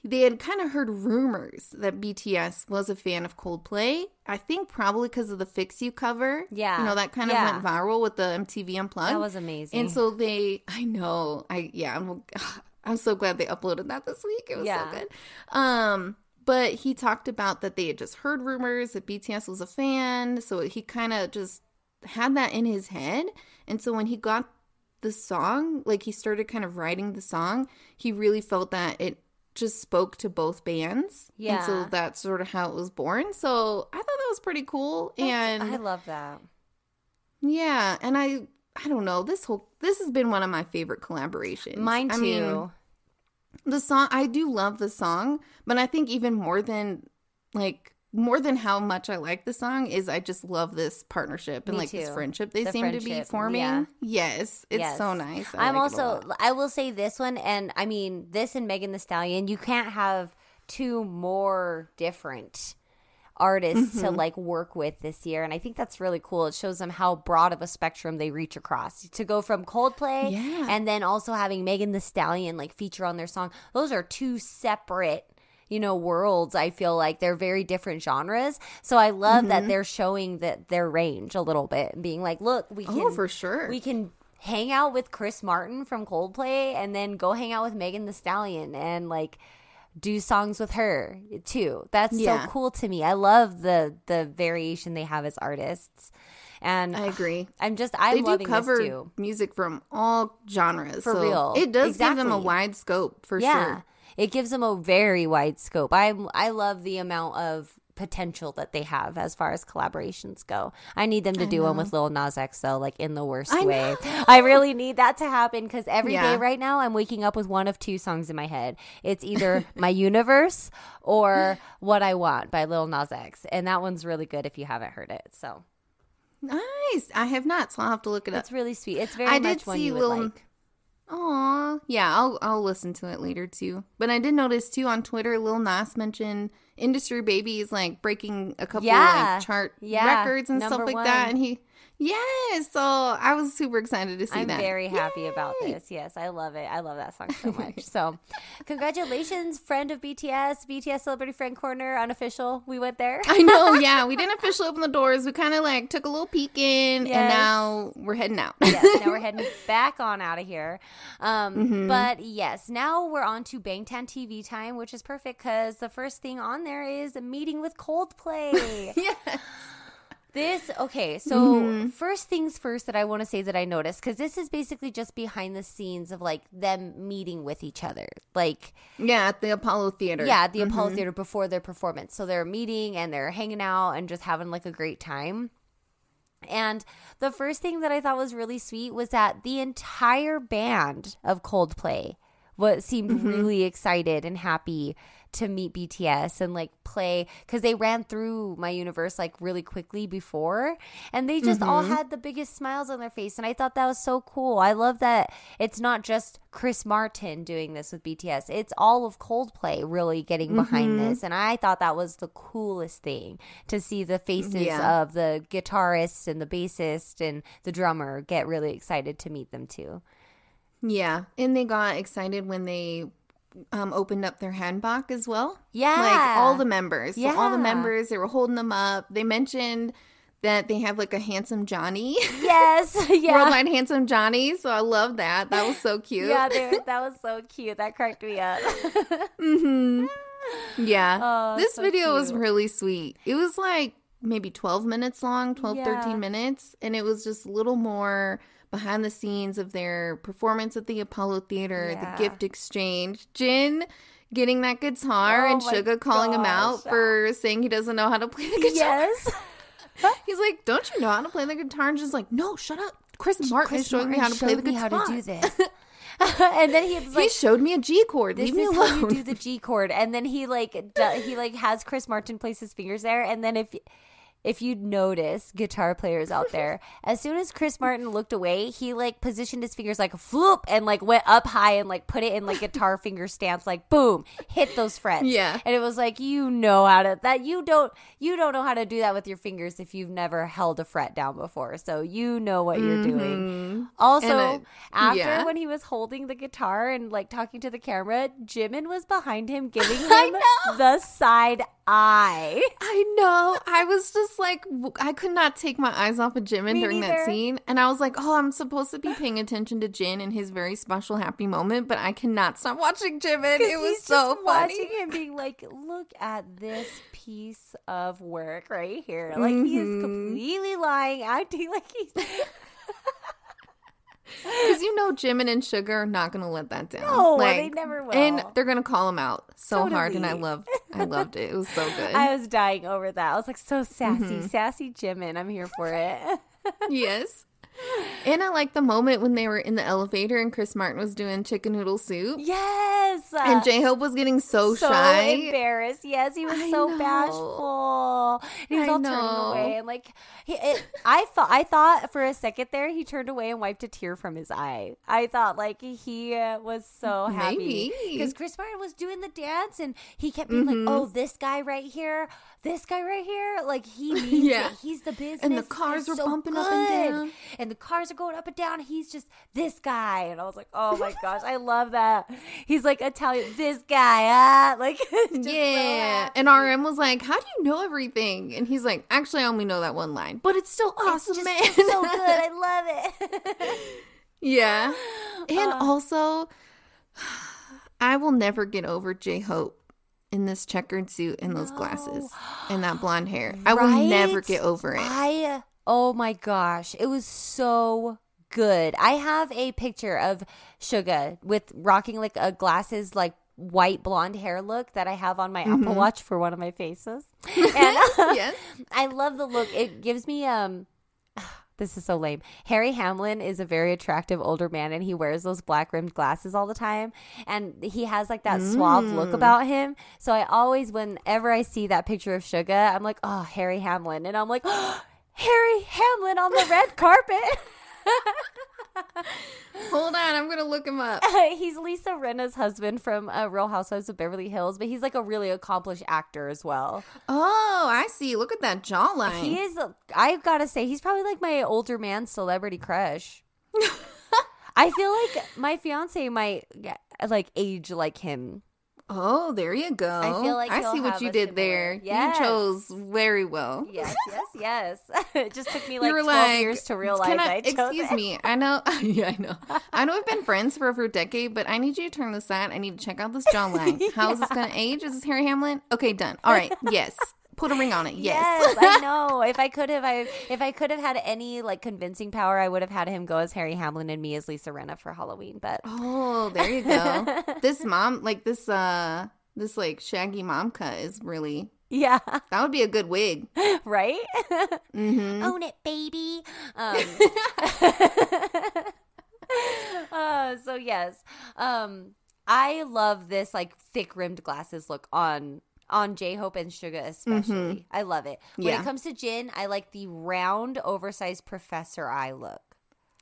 they had kind of heard rumors that BTS was a fan of Coldplay. I think probably because of the Fix You cover. Yeah. you know that kind Yeah. of went viral with the MTV Unplugged. That was amazing. And so they, I know, I yeah, I'm, <sighs> I'm so glad they uploaded that this week. It was Yeah. so good. Um, but he talked about that they had just heard rumors that BTS was a fan, so he kind of just had that in his head. And so when he got the song, like he started kind of writing the song, he really felt that it just spoke to both bands. And so Yeah. that's sort of how it was born. So I thought that was pretty cool. and I love that. yeah, and I I don't know, this whole this has been one of my favorite collaborations. Mine I too. mean, the song I do love the song, but I think even more than like more than how much I like the song is I just love this partnership and Me like this friendship they The seem to be forming. yeah. Yes, it's Yes. so nice. I I'm like also. I will say this one, and I mean, this and Megan Thee Stallion, you can't have two more different artists to Mm-hmm. like work with this year and i think that's really cool it shows them how broad of a spectrum they reach across to go from coldplay Yeah. and then also having megan thee stallion like feature on their song those are two separate you know worlds i feel like they're very different genres so i love Mm-hmm. that they're showing that their range a little bit and being like look we can Oh, for sure. we can hang out with Chris Martin from Coldplay and then go hang out with Megan Thee Stallion and like do songs with her too. That's Yeah. so cool to me. I love the the variation they have as artists. And I agree. <sighs> I'm just I'm They do cover this too. music from all genres. For so real. It does give them a wide scope for yeah. sure. It gives them a very wide scope. I I love the amount of potential that they have as far as collaborations go. I need them to do one with Lil Nas X though, like in the worst I way. know. <laughs> I really need that to happen because every day Yeah. right now I'm waking up with one of two songs in my head. It's either <laughs> My Universe or <laughs> What I Want by Lil Nas X, and that one's really good if you haven't heard it. So Nice. I have not, so I'll have to look it up. it's really sweet. It's very I much did one see you Lil- like. Aw, yeah, I'll I'll listen to it later too. But I did notice too on Twitter, Lil Nas mentioned industry babies like breaking a couple Yeah. like chart Yeah. records and stuff Number like that. And he, yes. So I was super excited to see that. I'm very happy about this. Yes, I love it. I love that song so much. so, congratulations, friend of BTS, BTS Celebrity Friend Corner, unofficial. We went there. I know, <laughs> yeah. We didn't officially open the doors. We kind of like took a little peek in, Yes. and now we're heading out. yes, now we're <laughs> heading back on out of here. Um, Mm-hmm. But yes, now we're on to Bangtan TV time, which is perfect because the first thing on there is a meeting with Coldplay. <laughs> yes. This okay, so Mm-hmm. first things first that I want to say that I noticed because this is basically just behind the scenes of like them meeting with each other, like Yeah, at the Apollo Theater. yeah, at the Apollo Mm-hmm. Theater before their performance. So they're meeting and they're hanging out and just having like a great time. And the first thing that I thought was really sweet was that the entire band of Coldplay what seemed Mm-hmm. really excited and happy to meet BTS and like play because they ran through my universe like really quickly before and they just all Mm-hmm. had the biggest smiles on their face and I thought that was so cool. I love that it's not just Chris Martin doing this with BTS. It's all of Coldplay really getting behind Mm-hmm. this and I thought that was the coolest thing to see the faces Yeah. of the guitarists and the bassist and the drummer get really excited to meet them too. Yeah. And they got excited when they um, opened up their handbag as well. Yeah. Like all the members. So all the members, they were holding them up. They mentioned that they have like a handsome Johnny. <laughs> Yes. <laughs> Yeah. Worldwide handsome Johnny. So I love that. That was so <laughs> cute. Yeah, they- that was so cute. That cracked me up. hmm Yeah. Oh, this so video was really sweet. It was like maybe 12 minutes long, 12, Yeah. 13 minutes. And it was just a little more behind the scenes of their performance at the Apollo Theater, Yeah. the gift exchange. Jin getting that guitar Oh and my Suga calling him out for saying he doesn't know how to play the guitar. yes. <laughs> He's like, Don't you know how to play the guitar? And she's like, No, shut up. Chris Martin Chris is showing me how to play the guitar. how to do this. <laughs> <laughs> and then he was he showed me a G chord. this Leave me is how you do the G chord. And then he like do, he like has Chris Martin place his fingers there. And then if if you'd notice guitar players out there, <laughs> as soon as Chris Martin looked away, he like positioned his fingers like a floop and like went up high and like put it in like guitar <laughs> finger stance, like boom, hit those frets. Yeah. And it was like you know how to that you don't you don't know how to do that with your fingers if you've never held a fret down before. So you know what you're doing. Also, Mm-hmm. And, uh, after yeah. when he was holding the guitar and like talking to the camera, Jimin was behind him giving <laughs> him the side eye. I know. I was just like, I could not take my eyes off of Jimin Me during neither. that scene. And I was like, oh, I'm supposed to be paying attention to Jin and his very special happy moment, but I cannot stop watching Jimin. It was He's so just funny. Watching him being like, look at this piece of work right here. Like he's Mhm. completely lying, acting like he's <laughs> Because you know Jimin and Suga are not going to let that down. No, they never will. And they're going to call him out so hard. And I Totally. loved I loved it. It was so <laughs> good. I was dying over that. I was like, so sassy, Mm-hmm. sassy Jimin. I'm here for it. <laughs> yes. And I like the moment when they were in the elevator and Chris Martin was doing chicken noodle soup. yes. And J Hope was getting so, so shy. embarrassed. Yes, he was I so know. bashful. And he was I all know. turning away and like he, it, I thought I thought for a second there he turned away and wiped a tear from his eye. I thought like he uh, was so happy because Chris Martin was doing the dance and he kept being like, "Oh, this guy right here, this guy right here, like he <laughs> means Yeah. it. He's the business." And the cars are so bumping up and down. and the cars are going up and down. He's just this guy, and I was like, "Oh my gosh, I love that." He's like Italian, this guy, ah, <laughs> like so yeah. happy. and RM was like, How do you know everything? And he's like, Actually, I only know that one line, but it's still It's awesome, just man. so <laughs> good. I love it. yeah. And Uh. also, <sighs> I will never get over J Hope in this checkered suit and those glasses and that blonde hair. <gasps> I will never get over it. I oh my gosh, it was so good. I have a picture of Suga with rocking like a glasses like white blonde hair look that I have on my Apple Watch for one of my faces. <laughs> And uh, <laughs> yes. I love the look. It gives me um this is so lame. Harry Hamlin is a very attractive older man and he wears those black rimmed glasses all the time. And he has like that suave look mm. about him. So I always, whenever I see that picture of Suga, I'm like, oh, Harry Hamlin. And I'm like, oh, <gasps> Harry Hamlin on the red carpet. <laughs> Hold on, I'm gonna look him up. <laughs> he's Lisa Rinna's husband from uh, Real Housewives of Beverly Hills, but he's like a really accomplished actor as well. Oh, I see. Look at that jawline. He is. I've got to say, he's probably like my older man celebrity crush. <laughs> I feel like my fiance might get- like age like him. Oh, there you go. I feel like I see what you did similar- there. Yes. You chose very well. Yes, yes, yes. <laughs> it just took me like 12 like, years to realize I, I, chose excuse it. me. I know. <laughs> yeah, I know. I know we've been <laughs> friends for over a decade, but I need you to turn this on. I need to check out this jawline. How is this going to age? Is this Harry Hamlin? Okay, done. All right. Yes. Put a ring on it. Yes. Yes, I <laughs> know. If I could have, I if I could have had any like convincing power, I would have had him go as Harry Hamlin and me as Lisa Rinna for Halloween. But Oh, there you go. <laughs> this mom, like this, uh, this like shaggy mom cut is really. yeah, That would be a good wig. <laughs> right. Mm-hmm. Own it, baby. Um, uh, so yes, um, I love this like thick rimmed glasses look on on J Hope and Suga especially. I love it. When Yeah. it comes to Jin, I like the round, oversized professor eye look,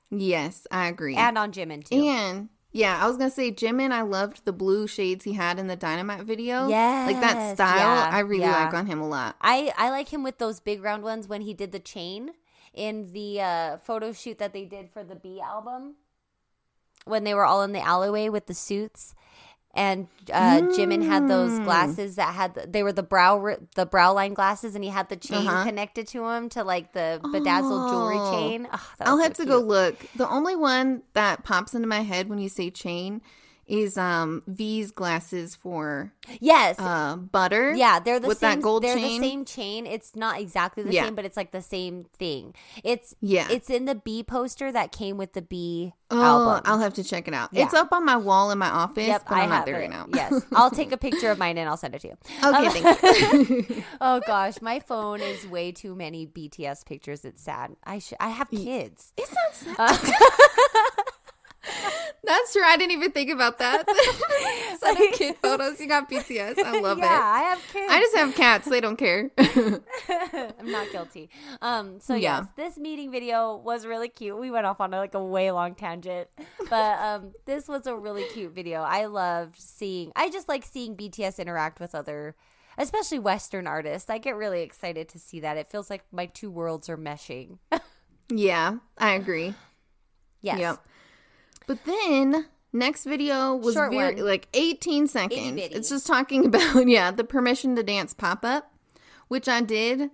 Yes, I agree. and on Jimin too. And yeah, I was gonna say Jimin. I loved the blue shades he had in the Dynamite video. Yeah, like that style. yeah, I really yeah. like on him a lot. I I like him with those big round ones when he did the chain in the uh, photo shoot that they did for the BE album when they were all in the alleyway with the suits. And uh, Jimin had those Mm. glasses that had the, they were the brow the brow line glasses, and he had the chain Uh-huh. connected to him to like the bedazzled jewelry Oh. chain. Oh, I'll so have to go look. The only one that pops into my head when you say chain is um V's glasses for Yes, uh butter. Yeah, they're the with same. that gold they're chain. the same chain. It's not exactly the Yeah. same, but it's like the same thing. It's Yeah. It's in the BE poster that came with the BE Oh, album. I'll have to check it out. Yeah. It's up on my wall in my office, yep, but I'm I not have there it. right now. yes, <laughs> I'll take a picture of mine and I'll send it to you. okay, thank you. <laughs> Oh gosh, my phone is way too many BTS pictures. It's sad. I should. I have kids. It's not <laughs> sad. That's true. I didn't even think about that. <laughs> <laughs> Send them kid photos. You got BTS. I love yeah, it. I have kids. I just have cats. They don't care. <laughs> I'm not guilty. Um, so Yeah. yes, this meeting video was really cute. We went off on like a way long tangent, but um, this was a really cute video. I loved seeing. I just like seeing BTS interact with other, especially Western artists. I get really excited to see that. It feels like my two worlds are meshing. yeah, I agree. yes. Yep. But then next video was Short very one. like 18 seconds. Itty-bitty. It's just talking <laughs> about yeah, the permission to dance pop up, which I did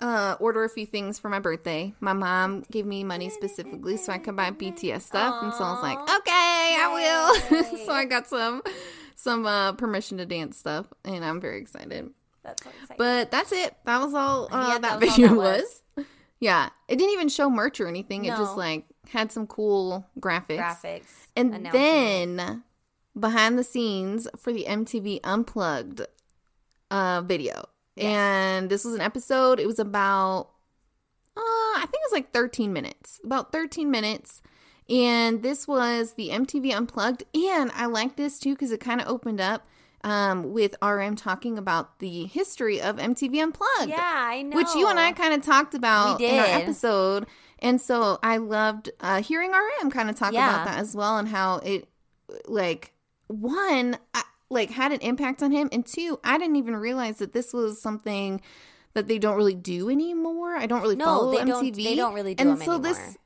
uh order a few things for my birthday. My mom gave me money specifically so I could buy BTS stuff and so I was like, "Okay, I will." <laughs> so I got some some uh permission to dance stuff and I'm very excited. That's so exciting. But that's it. That was all uh, Yeah, that, that was all video that was. was. <laughs> Yeah, it didn't even show merch or anything. It just like had some cool graphics. graphics And then behind the scenes for the MTV Unplugged uh, video. And this was an episode. It was about, uh, I think it was like 13 minutes, about 13 minutes. And this was the MTV Unplugged. And I like this too because it kind of opened up um, with RM talking about the history of MTV Unplugged. yeah, I know. Which you and I kind of talked about in our episode. And so I loved uh, hearing RM kind of talk Yeah. about that as well and how it, like, one, I, like, had an impact on him. And two, I didn't even realize that this was something that they don't really do anymore. I don't really No, follow they don't- MTV. they don't really do and so this, anymore. yeah,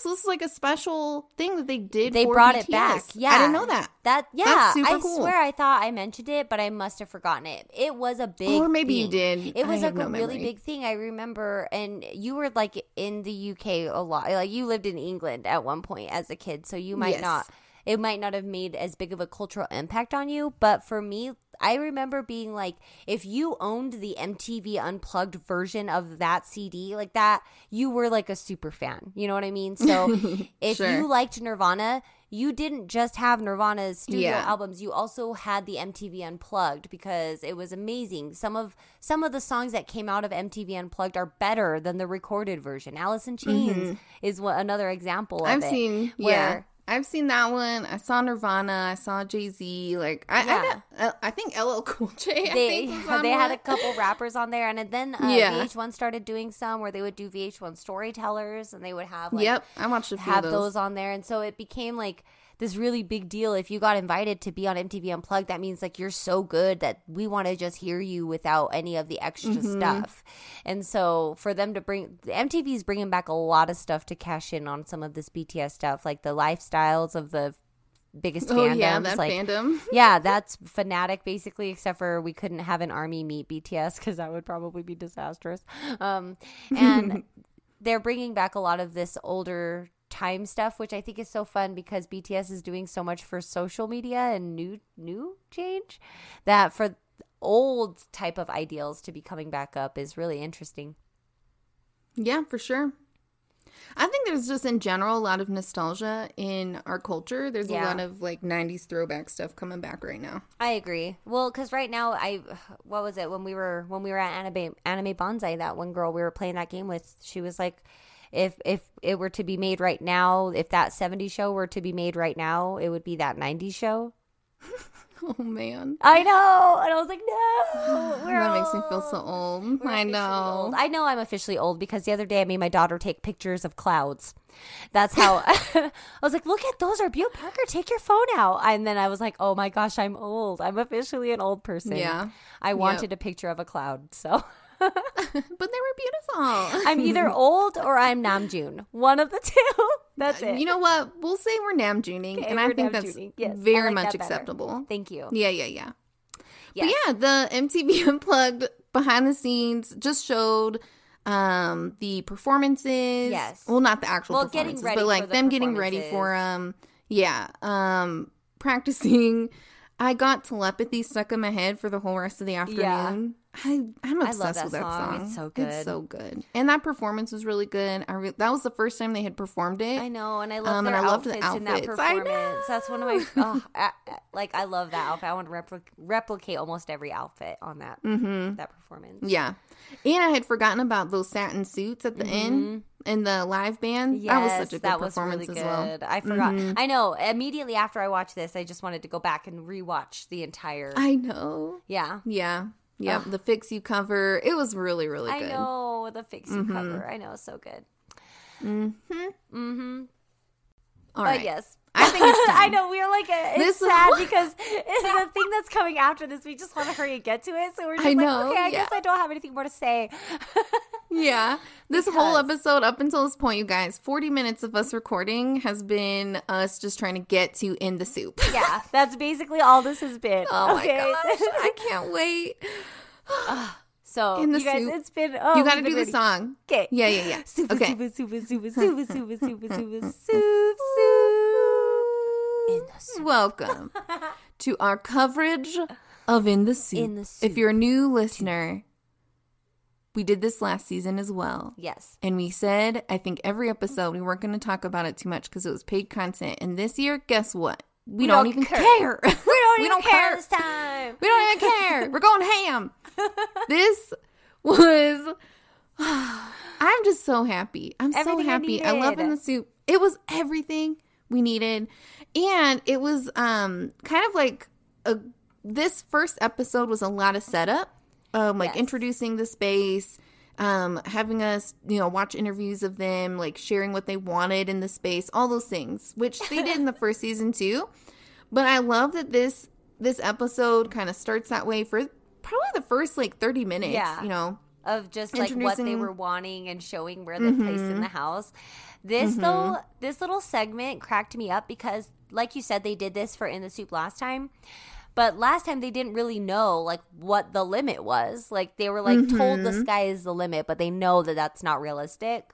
so this is like a special thing that they did. They brought it BTS. back. Yeah, I didn't know that. That yeah, I cool. swear I thought I mentioned it, but I must have forgotten it. It was a big, Or maybe you did. It was like a really big thing. I remember, and you were like in the UK a lot. Like you lived in England at one point as a kid, so you might Yes. not. It might not have made as big of a cultural impact on you, but for me, I remember being like, if you owned the MTV Unplugged version of that CD, like that, you were like a super fan. You know what I mean? So <laughs> if Sure. you liked Nirvana, you didn't just have Nirvana's studio Yeah. albums. You also had the MTV Unplugged because it was amazing. Some of some of the songs that came out of MTV Unplugged are better than the recorded version. Alice in Chains is what, another example of Mm-hmm. I've it. seen, yeah. I've seen that one. I saw Nirvana. I saw Jay Z. Like, I, Yeah. I, uh, I think LL Cool J. I they think was on they had a couple rappers on there, and then uh, Yeah. VH1 started doing some where they would do VH1 storytellers, and they would have like Yep, I watched a few have of those. those. on there, and so it became like this really big deal. If you got invited to be on MTV Unplugged, that means like you're so good that we want to just hear you without any of the extra Mm-hmm. stuff. And so for them to bring MTV is bringing back a lot of stuff to cash in on some of this BTS stuff, like the lifestyles of the biggest fandoms. Oh yeah, that like fandom. <laughs> yeah, that's fanatic basically, except for we couldn't have an army meet BTS because that would probably be disastrous. Um, and <laughs> they're bringing back a lot of this older time stuff, which I think is so fun because BTS is doing so much for social media and new new change that for old type of ideals to be coming back up is really interesting. Yeah, for sure. I think there's just in general a lot of nostalgia in our culture. There's Yeah. a lot of like 90s throwback stuff coming back right now. I agree. Well, because right now, I what was it when we were when we were at anime Anime Banzai? That one girl we were playing that game with, she was like, if if it were to be made right now, if that '70s show were to be made right now, it would be that '90s show. <laughs> Oh man. I know, and I was like, no, <sighs> that makes me feel so old. old. We're I know. old. I know I'm officially old because the other day I made my daughter take pictures of clouds. That's how <laughs> I was like, look at those are beautiful. Parker, take your phone out. And then I was like, oh my gosh, I'm old. I'm officially an old person. Yeah. I wanted a picture of a cloud. So <laughs> <laughs> but they were beautiful. <laughs> I'm either old or I'm Namjoon. One of the two. <laughs> That's it. You know what? We'll say we're Namjooning, Okay, and I think that's Yes, very like much that acceptable. Thank you. Yeah, yeah, yeah. Yes. But yeah, the MTV Unplugged behind the scenes just showed um the performances. Yes. Well, not the actual Well, performances, but like the them getting ready for um yeah, um practicing. I got telepathy stuck in my head for the whole rest of the afternoon. I I'm obsessed that with that song. song. It's so good. It's so good. And that performance was really good. I re- that was the first time they had performed it. I know, and I love Um, their and I loved the outfits in that outfits. Performance. That's one of my oh, I, like. I love that outfit. I want to repli- replicate almost every outfit on that mm-hmm. that performance. Yeah. And I had forgotten about those satin suits at the mm-hmm. end in the live band. that was such a good that was performance really as well. good. I forgot. Mm-hmm. I know. Immediately after I watched this, I just wanted to go back and rewatch the entire. I know. yeah, Yeah. Yeah. The fix you cover. It was really, really I good. I know the fix you cover. I know, it's so good. Mhm. Mhm. All But right. yes. I think it's time. I know we're like a, it's This- sad because it's the thing that's coming after this. We just want to hurry and get to it. So we're just I like, know, okay, I yeah. guess I don't have anything more to say. Yeah. This whole episode, up until this point, you guys, 40 minutes of us recording has been us just trying to get to in the soup. yeah, that's basically all this has been. Oh my okay? gosh. I can't wait. so In the you guys, soup. it's been. Oh, you got to do the song. Okay. Yeah, yeah, yeah. Super, okay. super, super, super, super, super, super, super, soup, soup. In the soup. Welcome <laughs> to our coverage of In the Soup. In the If you're a new listener, we did this last season as well. Yes. And we said, I think every episode, we weren't going to talk about it too much because it was paid content. And this year, guess what? We, don't, don't even care. care. We don't <laughs> We even don't care, care. this time. We don't even care. We're going ham. <laughs> this was. <sighs> I'm just so happy. I'm so Everything I happy. I, love in the soup. It was everything we needed, and it was um kind of like a. This first episode was a lot of setup, um, like Yes. introducing the space, um, having us you know watch interviews of them, like sharing what they wanted in the space, all those things, which they did in the <laughs> first season too. But I love that this this episode kind of starts that way for probably the first like 30 minutes. Yeah. You know, of just like what they were wanting and showing where they placed in the house. This though, this little segment cracked me up because, like you said, they did this for In the Soup last time. But last time they didn't really know like what the limit was. Like they were like told the mm-hmm. sky is the limit, but they know that that's not realistic.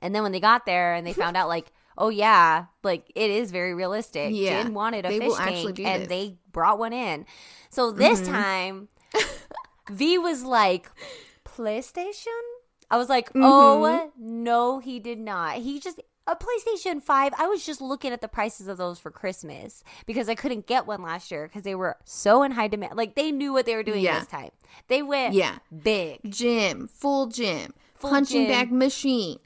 And then when they got there and they <laughs> found out like, oh yeah, like it is very realistic. Yeah, Jin wanted a they fish tank and this. they brought one in. So this mm-hmm. time V was like, PlayStation? I was like, mm-hmm. oh no, he did not. He just a PlayStation 5. I was just looking at the prices of those for Christmas because I couldn't get one last year because they were so in high demand. Like they knew what they were doing Yeah. this time. They went Yeah. big. gym, full gym, Full punching gym. bag machine,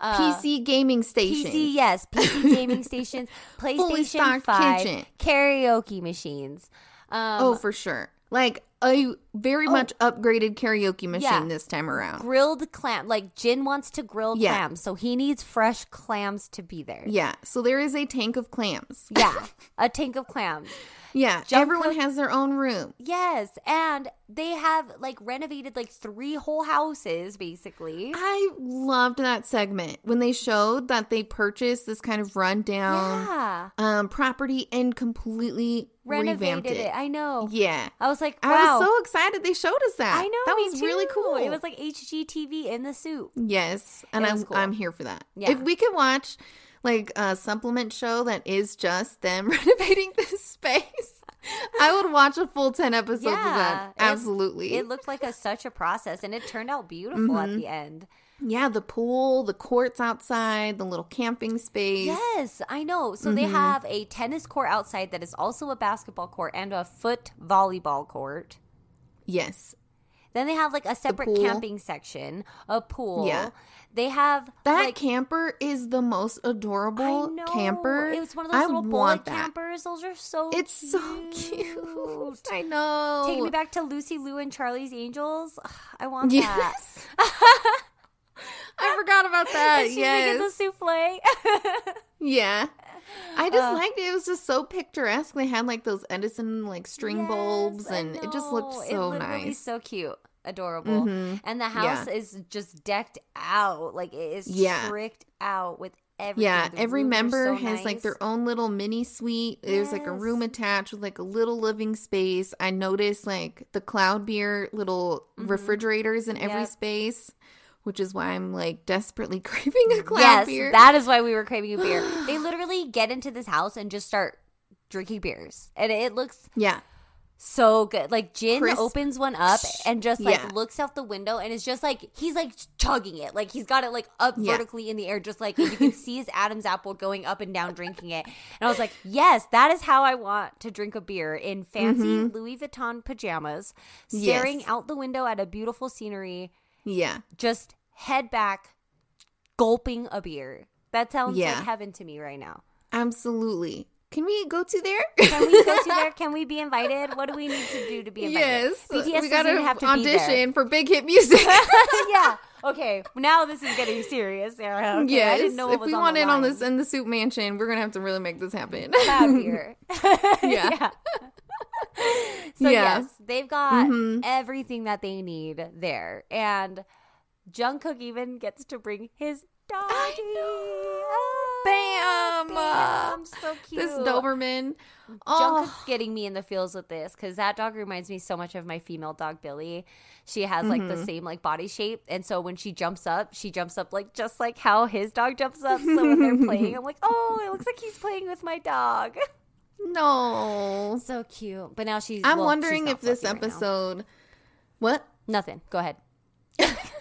PC gaming station. PC, yes, PC <laughs> gaming stations, PlayStation 5, kitchen. karaoke machines, Um, oh, for sure. Like a very oh. much upgraded karaoke machine Yeah. this time around. grilled clam. Like Jin wants to grill Yeah. clams, so he needs fresh clams to be there. Yeah. So there is a tank of clams. Yeah, <laughs> a tank of clams. Yeah. Everyone has their own room. Yes, and they have like renovated like three whole houses basically. I loved that segment when they showed that they purchased this kind of rundown Yeah, um, property and completely revamped renovated it. it. I know. Yeah. I was like, I was so excited they showed us that. I know. That was really cool. It was like HGTV in the soup. Yes, and I'm was cool. I'm here for that. Yeah. If we could watch like a supplement show that is just them <laughs> renovating this space, I would watch a full 10 episodes of that. Absolutely. It looked like a such a process, and it turned out beautiful at Mm-hmm. the end. yeah, the pool, the courts outside, the little camping space. Yes, I know. So they Mm-hmm. have a tennis court outside that is also a basketball court and a foot volleyball court. Yes. Then they have like a separate camping section, a pool. Yeah. They have That like camper is the most I adorable camper. It was one of those I little bullet that. campers. Those are so It's so cute. I know. Take me back to Lucy Liu and Charlie's Angels. Ugh, I want that. Yes. <laughs> I forgot about <laughs> that. And she's making the souffle. <laughs> Yeah. I just Uh, liked it. It was just so picturesque. They had like those Edison like string bulbs Yes, I and it just looked so it nice. so cute. Adorable. Mhm. And the house is just decked out. Like it is Yeah. tricked out with everything. yeah, The every member so has like their own little mini suite. There's like a room attached with like a little living space. I noticed like the Kloud beer little refrigerators in every Mm-hmm. Yep. space, which is why I'm like desperately <laughs> craving a Kloud Yes, beer. that is why we were craving a beer. <gasps> they literally get into this house and just start drinking beers. And it looks yeah. so good. Like Jin opens one up and just like Yeah. looks out the window and is just like he's like chugging it. Like he's got it like up Yeah. vertically in the air, just like you can <laughs> see his Adam's apple going up and down drinking it. And I was like, yes, that is how I want to drink a beer in fancy Louis Vuitton pajamas, staring Mm-hmm. Yes. out the window at a beautiful scenery, Yeah. just head back, gulping a beer. That sounds Yeah. like heaven to me right now. Absolutely. Can we go to there? Can we go to there? <laughs> Can we be invited? What do we need to do to be invited? yes. BTS we gotta have to audition for big hit music. <laughs> <laughs> yeah. Okay. Now this is getting serious, Sarah. Okay, yes. I didn't know what if was we on want in on this in the soup mansion, we're gonna have to really make this happen. Bad beer. Yeah. So Yeah. yes, they've got Mhm. everything that they need there, and Jungkook even gets to bring his doggy. Bam! Bam! So cute. this Doberman. Oh, getting me in the feels with this because that dog reminds me so much of my female dog Billy. She has like Mm-hmm. the same like body shape, and so when she jumps up, she jumps up like just like how his dog jumps up. So when they're playing, I'm <laughs> like, oh, it looks like he's playing with my dog. <laughs> no. So cute. But now she's. I'm well, wondering she's if this fluffy right now. episode. What? Nothing. Go ahead. <laughs>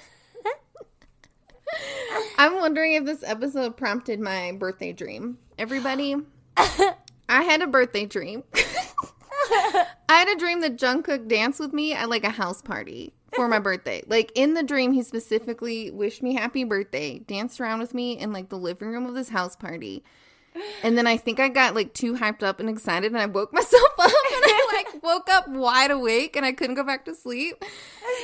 I'm wondering if this episode prompted my birthday dream. Everybody, <laughs> I had a birthday dream. <laughs> I had a dream that Jungkook danced with me at like a house party for my birthday. Like in the dream, he specifically wished me happy birthday, danced around with me in like the living room of this house party. And then I think I got like too hyped up and excited and I woke <laughs> myself up I woke up wide awake and I couldn't go back to sleep.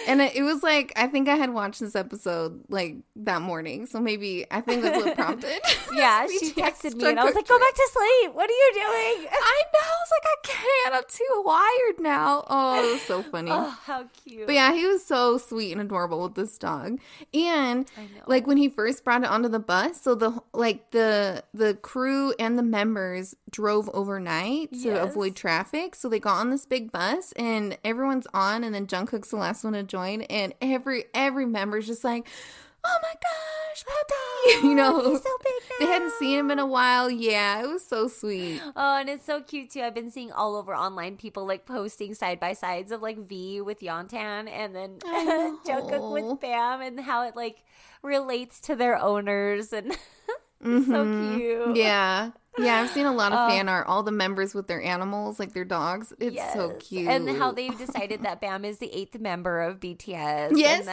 And it, it was like I think I had watched this episode like that morning. So maybe I think that's what prompted. <laughs> <laughs> Yeah, she texted me, and I was like, "Go back to sleep. What are you doing?" I know. I was like, I can't. I'm too wired now. Oh, it was so funny. Oh, how cute! But yeah, he was so sweet and adorable with this dog. And like when he first brought it onto the bus, so the like the the crew and the members drove overnight to Yes. avoid traffic. So they got on this big bus and everyone's on and then Jungkook's the last one to join and every every member's just like, "Oh my gosh, puppy." <laughs> <laughs> you know. So They hadn't seen him in a while. Yeah, it was so sweet. <gasps> Oh, and it's so cute too. I've been seeing all over online people like posting side by sides of like V with Yeontan and then <laughs> Jungkook with Bam and how it like relates to their owners and so Mhm. cute. Yeah. Yeah, I've seen a lot of Oh. fan art. All the members with their animals, like their dogs. It's so cute. And how they've decided that Bam is the eighth member of BTS. and Yes.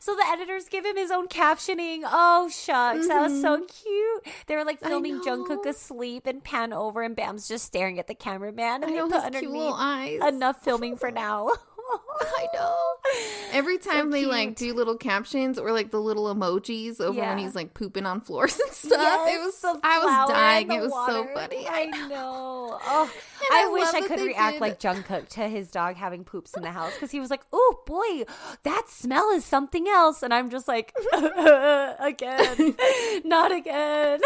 so the editors give him his own captioning. Oh, shucks. That was so cute. They were like Mm-hmm. Filming Jungkook asleep and pan over, and Bam's just staring at the cameraman. And I know his cute little eyes. enough filming for now. <laughs> <laughs> I know. Every time they like do little captions or like the little emojis over Yeah. when he's like pooping on floors and stuff. it was the I was dying. It was so funny. I <laughs> I know. Oh, I, I wish I could react did- like <laughs> Jungkook to his dog having poops in the house because he was like, "Oh boy, that smell is something else," and I'm just like, "Again, not again."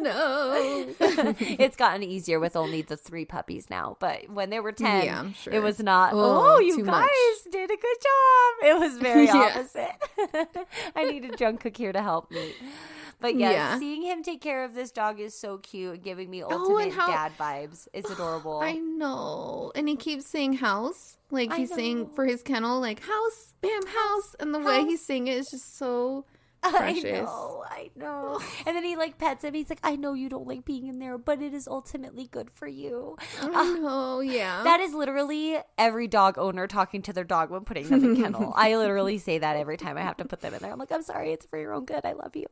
no. it's gotten easier with only the three puppies now, but when there were ten, Yeah, I'm sure. it was not. Oh, Oh, you too guys much." did a good job. It was <laughs> very Yeah. opposite. <laughs> I needed Jungkook here to help me. But yes, Yeah. seeing him take care of this dog is so cute and giving me Oh, ultimate how- dad vibes. It's <gasps> adorable. I know. And he keeps saying house. Like I he's saying for his kennel, like house, bam, house. And the way he's saying it is just so <laughs> precious. I know, I know. And then he like pets him. He's like, I know you don't like being in there, but it is ultimately good for you. I <laughs> know, yeah. That is literally every dog owner talking to their dog when putting them in kennel. <laughs> I literally say that every time I have to put them in there. I'm like, I'm sorry, it's for your own good. I love you.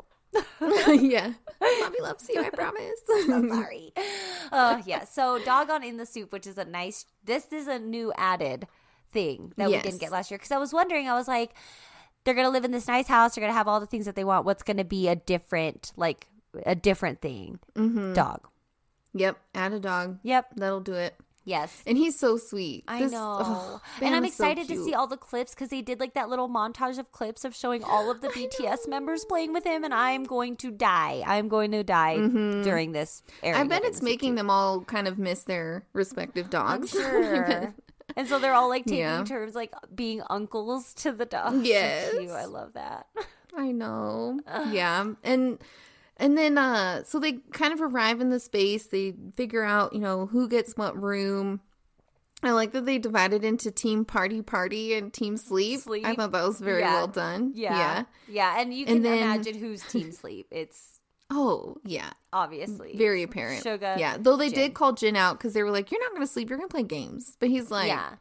yeah. Mommy loves you, I promise. I'm sorry. Uh, yeah. So dog on in the soup, which is a nice. This is a new added thing that we didn't get last year. Because I was wondering, I was like, they're gonna live in this nice house. They're gonna have all the things that they want. What's gonna be a different, like a different thing? Mm-hmm. Dog. Yep, add a dog. Yep. That'll do it. Yes. And he's so sweet. I This- know. oh, and I'm is so excited to see all the clips because they did like that little montage of clips of showing all of the <gasps> BTS members playing with him, and I'm going to die. I'm going to die during this. I bet it's making them all kind of miss their respective I'm dogs. <laughs> sure. And so they're all like taking Yeah. turns like being uncles to the dogs. <laughs> So Yes. cute. I love that. I know. Yeah. And and then uh so they kind of arrive in the space, they figure out, you know, who gets what room. I like that they divided into team party party and team sleep. Sleep. I thought that was very Yeah. well done. Yeah. Yeah. And you can And then- imagine who's team sleep. It's Oh, yeah. obviously Very apparent. Yeah. Though they Jin. did call Jin out because they were like, You're not gonna sleep, you're gonna play games. But he's like, yeah.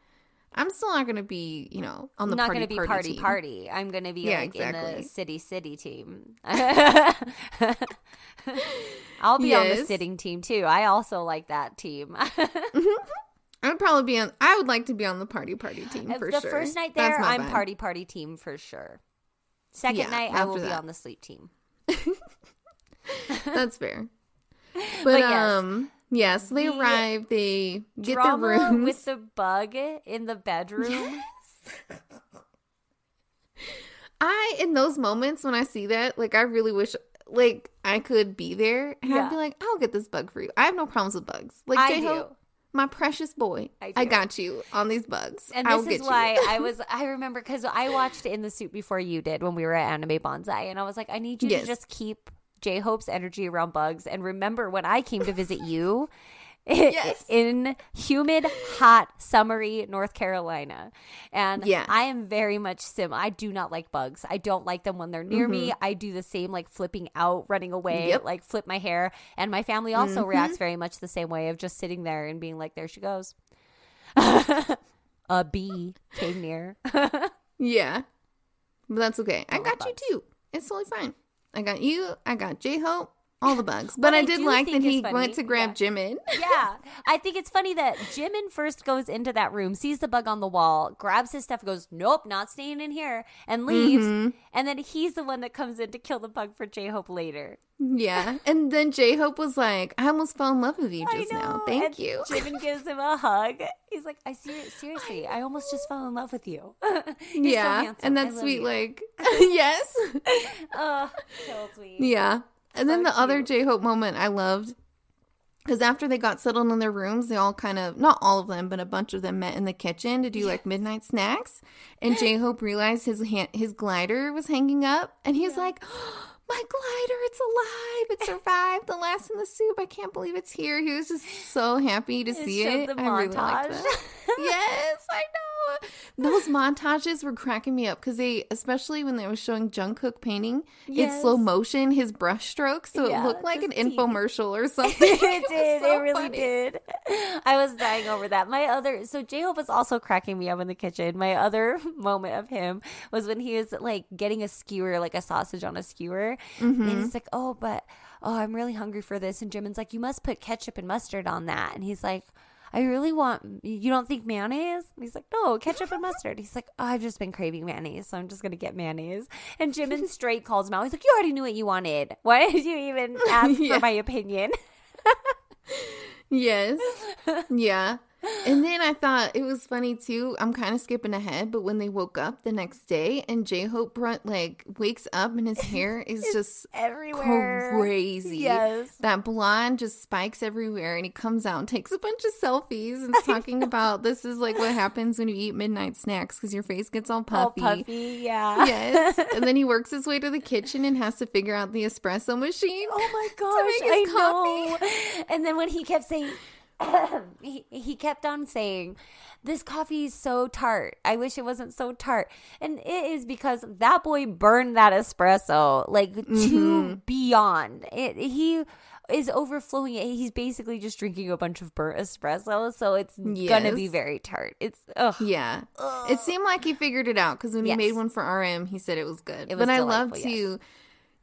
I'm still not gonna be, you know, on the I'm not party going to be party, party team. party. I'm going to be Yeah, like in the city city team. <laughs> I'll be on the sitting team too. I also like that team. Mm-hmm. <laughs> I would probably be on I would like to be on the party party team for the sure. first night there, I'm party party team for sure. Second Yeah, night, I will after be on the sleep team. <laughs> <laughs> That's fair. <laughs> But, But yes. um yeah, so they The arrive, they get Drama their rooms. with the bug in the bedroom. I in those moments when I see that, like I really wish like I could be there and Yeah. I'd be like, I'll get this bug for you. I have no problems with bugs. Like I J-Hope, do. my precious boy. I I, got you on these bugs. And this is why. I <laughs> was, I remember because I watched In the Soup before you did when we were at Anime Banzai. And I was like, I need you Yes. to just keep J Hope's energy around bugs. And remember when I came to visit you <laughs> Yes. in humid, hot, summery North Carolina. And Yeah. I am very much sim. I do not like bugs. I don't like them when they're near me. I do the same, like flipping out, running away, Mm-hmm. Yep. like flip my hair. And my family also Mm-hmm. reacts very much the same way of just sitting there and being like, there she goes. <laughs> a bee came near. <laughs> Yeah. But that's okay. I All got you too. It's totally fine. I got you. I got J Hope. All the bugs. But I I did like that he funny- went to grab yeah. Jimin. <laughs> yeah. I think it's funny that Jimin first goes into that room, sees the bug on the wall, grabs his stuff, goes, Nope, not staying in here, and leaves. Mm-hmm. And then he's the one that comes in to kill the bug for J Hope later. Yeah. And then J Hope was like, I almost fell in love with you just now. Thank And you. <laughs> Jimin gives him a hug. He's like, I ser- seriously, I almost just fell in love with you. <laughs> He's so yeah. and I that sweet, you. like, yes. oh, so sweet. Yeah. And then So the other. J Hope moment I loved because after they got settled in their rooms, they all kind of, not all of them, but a bunch of them met in the kitchen to do like midnight snacks. And J Hope realized his hand, his glider was hanging up and he was like, <gasps> my glider, it's alive. It survived the last in the soup. I can't believe it's here. He was just so happy to It see it. the I really liked montage. that. <laughs> yes, I know. <laughs> Those montages were cracking me up because they, especially when they were showing Jungkook painting in Yes. slow motion, his brush strokes, so Yeah, it looked like an infomercial or <laughs> something. it <laughs> did. so it really funny. did. I was dying over that. My other so J Hope was also cracking me up in the kitchen. My other moment of him was when he was like getting a skewer, like a sausage on a skewer, Mm-hmm. and he's like, "Oh, but oh, I'm really hungry for this." And Jimin's like, "You must put ketchup and mustard on that." And he's like. I really want. You don't think mayonnaise? And he's like, no, ketchup and mustard. He's like, oh, I've just been craving mayonnaise, so I'm just gonna get mayonnaise. And Jimin <laughs> straight calls him out. He's like, you already knew what you wanted. Why did you even <laughs> ask Yeah. for my opinion? <laughs> Yes. Yeah. And then I thought it was funny too. I'm kind of skipping ahead, but when they woke up the next day and J Hope Brunt like wakes up and his hair <laughs> is just everywhere. crazy. Yes. That blonde just spikes everywhere and he comes out and takes a bunch of selfies and <laughs> is talking about this is like what happens when you eat midnight snacks because your face gets all All puffy. puffy, yeah. <laughs> Yes. and then he works his way to the kitchen and has to figure out the espresso machine. Oh my gosh, I coffee. know. And then when he kept saying, <coughs> he, he kept on saying, this coffee is so tart. I wish it wasn't so tart. And it is because that boy burned that espresso like Mm-hmm. to beyond. It, he is overflowing it. He's basically just drinking a bunch of burnt espresso. So it's going to be very tart. It's, ugh. Yeah. It seemed like he figured it out because when Yes. he made one for RM, he said it was good. It was but I love delightful, to,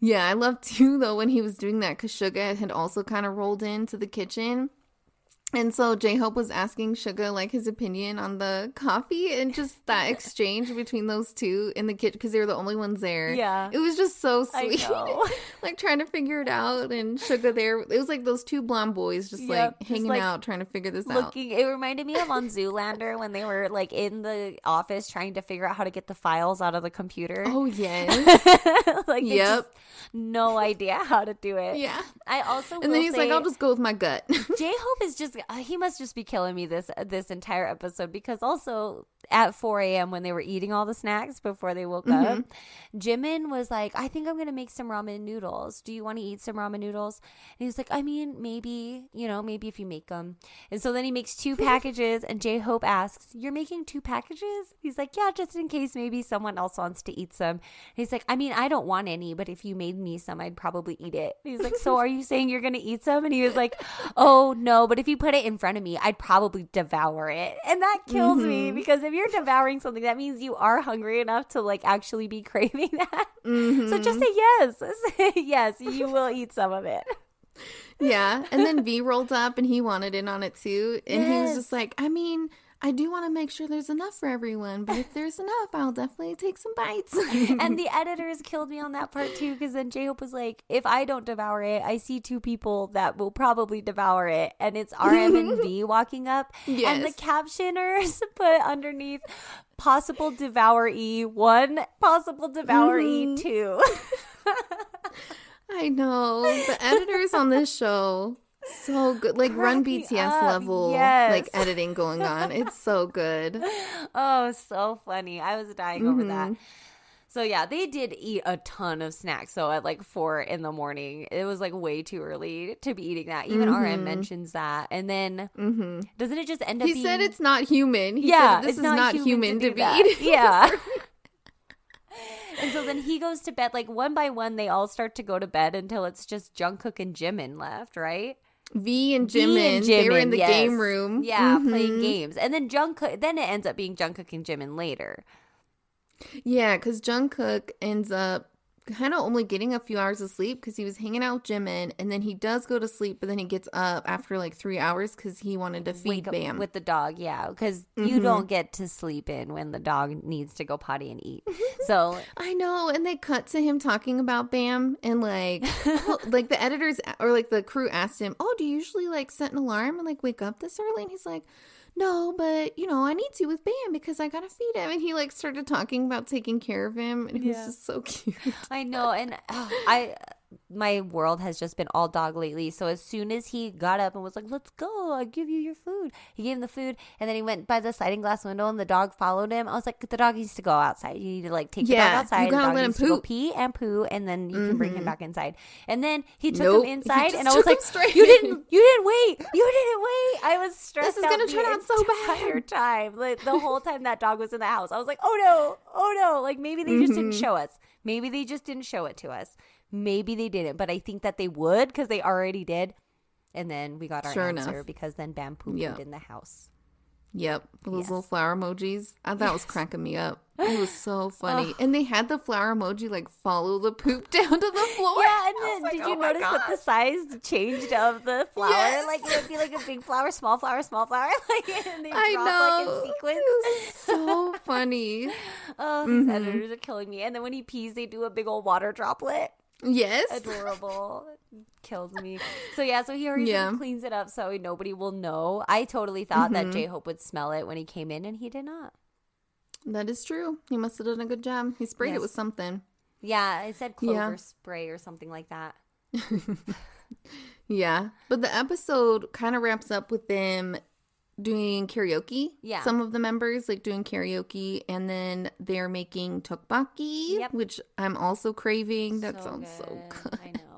yeah, I love <laughs> too, though, when he was doing that because Suga had also kind of rolled into the kitchen. And so J Hope was asking Suga like his opinion on the coffee and just that <laughs> exchange between those two in the kitchen because they were the only ones there. Yeah. It was just so sweet. <laughs> like trying to figure it out and Suga there. It was like those two blonde boys just Yep, like just, hanging like, out trying to figure this out. it reminded me of on zoolander when they were like in the office trying to figure out how to get the files out of the computer Oh, yes. <laughs> like Yep. just no idea how to do it yeah. i also And then he's like, I'll just go with my gut. j-hope is just he must just be killing me this this entire episode because also at 4 a.m when they were eating all the snacks before they woke Mm-hmm. up jimin was like i think i'm gonna make some ramen noodles. Do you want to eat some ramen noodles? And he's like i mean maybe you know maybe if you make them and so then he makes two <laughs> packages and j-hope asks you're making two packages? He's like yeah just in case maybe someone else wants to eat some. He's like i mean i don't want any but if you made me some i'd probably eat it. He's like so are you <laughs> saying you're gonna eat some? And he was like oh no but if you put it in front of me i'd probably devour it. And that kills me because if you're devouring something that means you are hungry enough to like actually be <laughs> craving that so just mm-hmm. say yes Say <laughs> yes you will eat some of it yeah. And then V rolled up and he wanted in on it too. And he was just like, I mean, I do want to make sure there's enough for everyone, but if there's <laughs> enough, I'll definitely take some bites. <laughs> and the <laughs> editors killed me on that part too because then J-Hope was like, if I don't devour it, I see two people that will probably devour it. And it's RM and V walking up. And the captioners put underneath possible devour E one, possible devour E mm-hmm. two. I know. The editors on this show, so good. Like run Crack BTS level, yes. like editing going on. It's so good. <laughs> oh, so funny. I was dying over that. Mhm. So yeah, they did eat a ton of snacks. So at like four in the morning, it was like way too early to be eating that. Even RM mentions that, and then mm-hmm. doesn't it just end up? He being, said it's not human. He yeah, said this is not, human, to, do be that. eating. <laughs> Yeah. <laughs> and so then he goes to bed. Like one by one, they all start to go to bed until it's just Jungkook and Jimin left, right? V and V Jimin, and they were in the yes. game room. Yeah, Mhm. playing games. And then Jungkook. Then it ends up being Jungkook and Jimin later. Yeah, because Jungkook ends up kind of only getting a few hours of sleep because he was hanging out with Jimin, and then he does go to sleep, but then he gets up after like three hours because he wanted to feed Bam. with the dog, yeah, because you Mhm. don't get to sleep in when the dog needs to go potty and eat. <laughs> So I know, and they cut to him talking about Bam, and like, <laughs> oh, like the editors or like the crew asked him, "Oh, do you usually like set an alarm and like wake up this early?" And he's like. No, but you know, I need to with Bam because I gotta feed him. And he like started talking about taking care of him, and it was just so <laughs> cute. I know, and uh, I my world has just been all dog lately. So as soon as he got up and was like, "Let's go, I'll give you your food," he gave him the food, and then he went by the sliding glass window, and the dog followed him. I was like, "The dog needs to go outside. You need to like take the dog outside. you gotta let him needs to go poop." pee and poo, and then you can bring him back inside." And then he took Nope, him inside, and I was like, straight "You didn't, you didn't wait, you didn't wait." I was stressed. This is gonna turn out so bad. entire time. Like the whole time that dog was in the house, I was like, "Oh no, oh no!" Like maybe they just didn't Mm-hmm. show us. Maybe they just didn't show it to us. Maybe they didn't, but I think that they would because they already did. And then we got our Sure answer enough. because then Bam pooped Yeah. in the house. Yep, those Yes. little flower emojis. I thought it was cracking me up. It was so <laughs> funny, and they had the flower emoji like follow the poop <laughs> down to the floor. Yeah, and then like, did "Oh you my notice that the size changed of the <laughs> flower? Yes. Like it would be like a big flower, small flower, small flower, like and they I drop know. like in sequence. It was so funny. Oh, these mm-hmm. editors are killing me. And then when he pees, they do a big old water droplet. Yes. <laughs> adorable. Killed me. So yeah, so he already Yeah. cleans it up so nobody will know. I totally thought that mm-hmm. J Hope would smell it when he came in, and he did not. That is true. He must have done a good job. He sprayed Yes. it with something. Yeah, it said clover Yeah. spray or something like that. <laughs> Yeah. But the episode kind of wraps up with them doing karaoke. Yeah. Some of the members like doing karaoke and then they're making tteokbokki, Yep. which I'm also craving. That sounds so good. I know,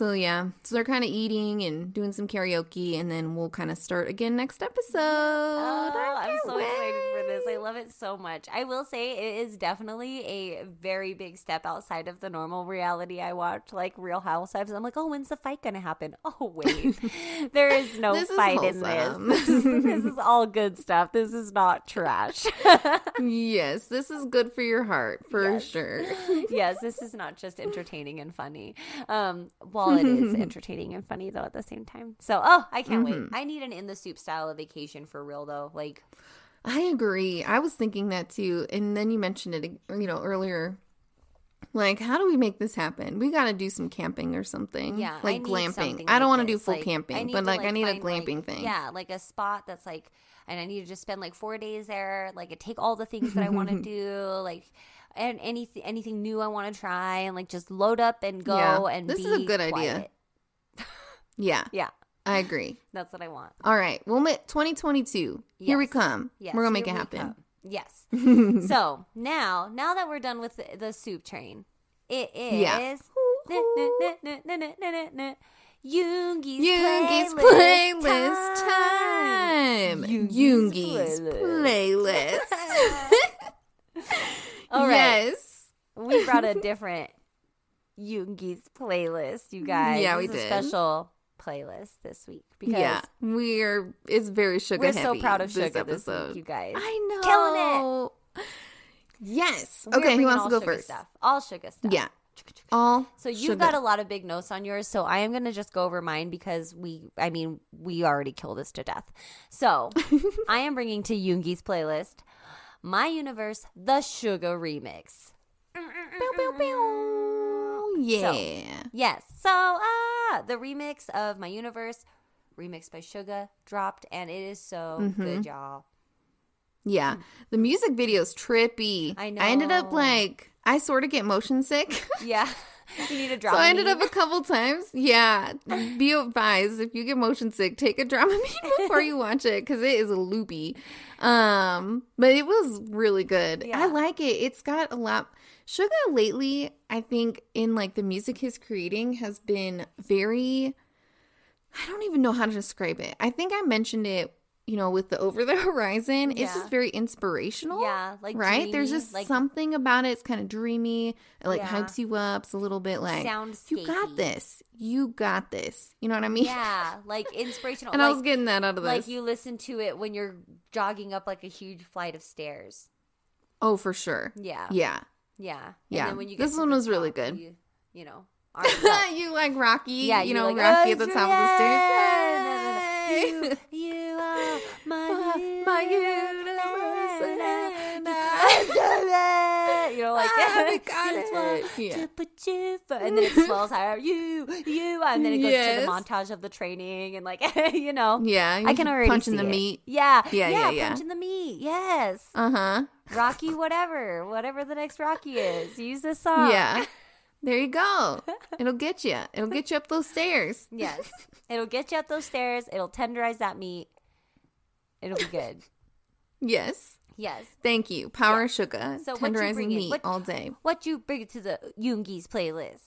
so yeah, so they're kind of eating and doing some karaoke, and then we'll kind of start again next episode. Oh, I'm so excited for this. I love it so much. I will say it is definitely a very big step outside of the normal reality I watch, like Real Housewives. I'm like, oh, when's the fight going to happen? <laughs> Oh, wait. <laughs> there is no This is fight in this. This <laughs> is, this is all good stuff. This is not trash. Yes, this is good for your heart for Yes. sure. yes, this is not just entertaining and funny. Um, while it is mm-hmm. entertaining and funny though at the same time. So, oh, I can't wait. Mm-hmm. I need an in the soup style of vacation for real though. Like, I agree. I was thinking that too, and then you mentioned it, you know, earlier. Like, how do we make this happen? We got to do some camping or something. yeah, I like need glamping. I don't like want to do full Like, camping, need but to, like, I need a find, like- glamping thing. Yeah, like a spot that's like, and I need to just spend like four days there. Like, take all the things that I want to <laughs> do. Like. And anything, anything new I want to try, and like just load up and go Yeah, and this is a good idea. Yeah, <laughs> Yeah, I agree. that's what I want. All right, we'll make 2022. Here we come. Yes, We're gonna make it happen. come. Yes. <laughs> so now, now that we're done with the, the soup train, it is Yeah. Yoongi's Yoongi's playlist, playlist time. Yoongi's Yoongi's playlist. playlist. <laughs> All right, Yes. we brought a different Yoongi's playlist, you mm, guys. Yeah, we This did. A special playlist this week because Yeah, we're. It's very Suga we're so proud of this Suga this episode. week, you guys. I know. Killing it. Yes. We're okay, who wants to go first? Stuff. All Suga stuff. Yeah. <tsk> All. So you've sugar. got a lot of big notes on yours, so I am going to just go over mine because we, I mean, we already killed this to death. So <laughs> I am bringing to Yoongi's playlist My Universe, the Suga Remix. Pew, pew, pew. Yeah. Yes. So ah, the remix of My Universe, remixed by Suga, dropped, and it is so Mm-hmm. good, y'all. Yeah. The music video's trippy. I know. I ended up like I sort of get motion sick. <laughs> Yeah. You need a So. I ended up a couple times. Yeah. Be advised if you get motion sick, take a Dramamine <laughs> before you watch it because it is a loopy. Um, but it was really good. Yeah. I like it. It's got a lot. Suga lately, I think, in like the music he's creating has been very. I don't even know how to describe it. I think I mentioned it, you know, with the Over the <laughs> Horizon. It's just very inspirational. Yeah, like right. There's just like- something about it. It's kind of dreamy. It like Yeah. hypes you up. It's a little bit like you got this. You got this. You know what I mean? Yeah, like inspirational. <laughs> and like, I was getting that out of this. like you listen to it when you're jogging up like a huge flight of stairs. oh, for sure. Yeah, Yeah. yeah, Yeah. when you This one was really good. You, you know, <laughs> you like Rocky? yeah, You know, like, Rocky "Oh, at the top of the stairs. You, you are my, My universe, universe, and I- you know, like Ah, we got it. Yeah. to put you fir- and then it swells higher. You, you, and then it goes Yes. to the montage of the training and like <laughs> you know. Yeah. I can already punching the it. meat. Yeah, Yeah, yeah, yeah. punching the meat. Yes, Uh huh. Rocky, whatever, whatever the next Rocky is. Use this song. Yeah. <laughs> There you go. It'll get you. It'll get you up those stairs. Yes. It'll get you up those stairs. It'll tenderize that meat. It'll be good. <laughs> Yes. Yes. Thank you. Power sugar. So tenderizing meat What- all day. What you bring to the Yoongi's playlist?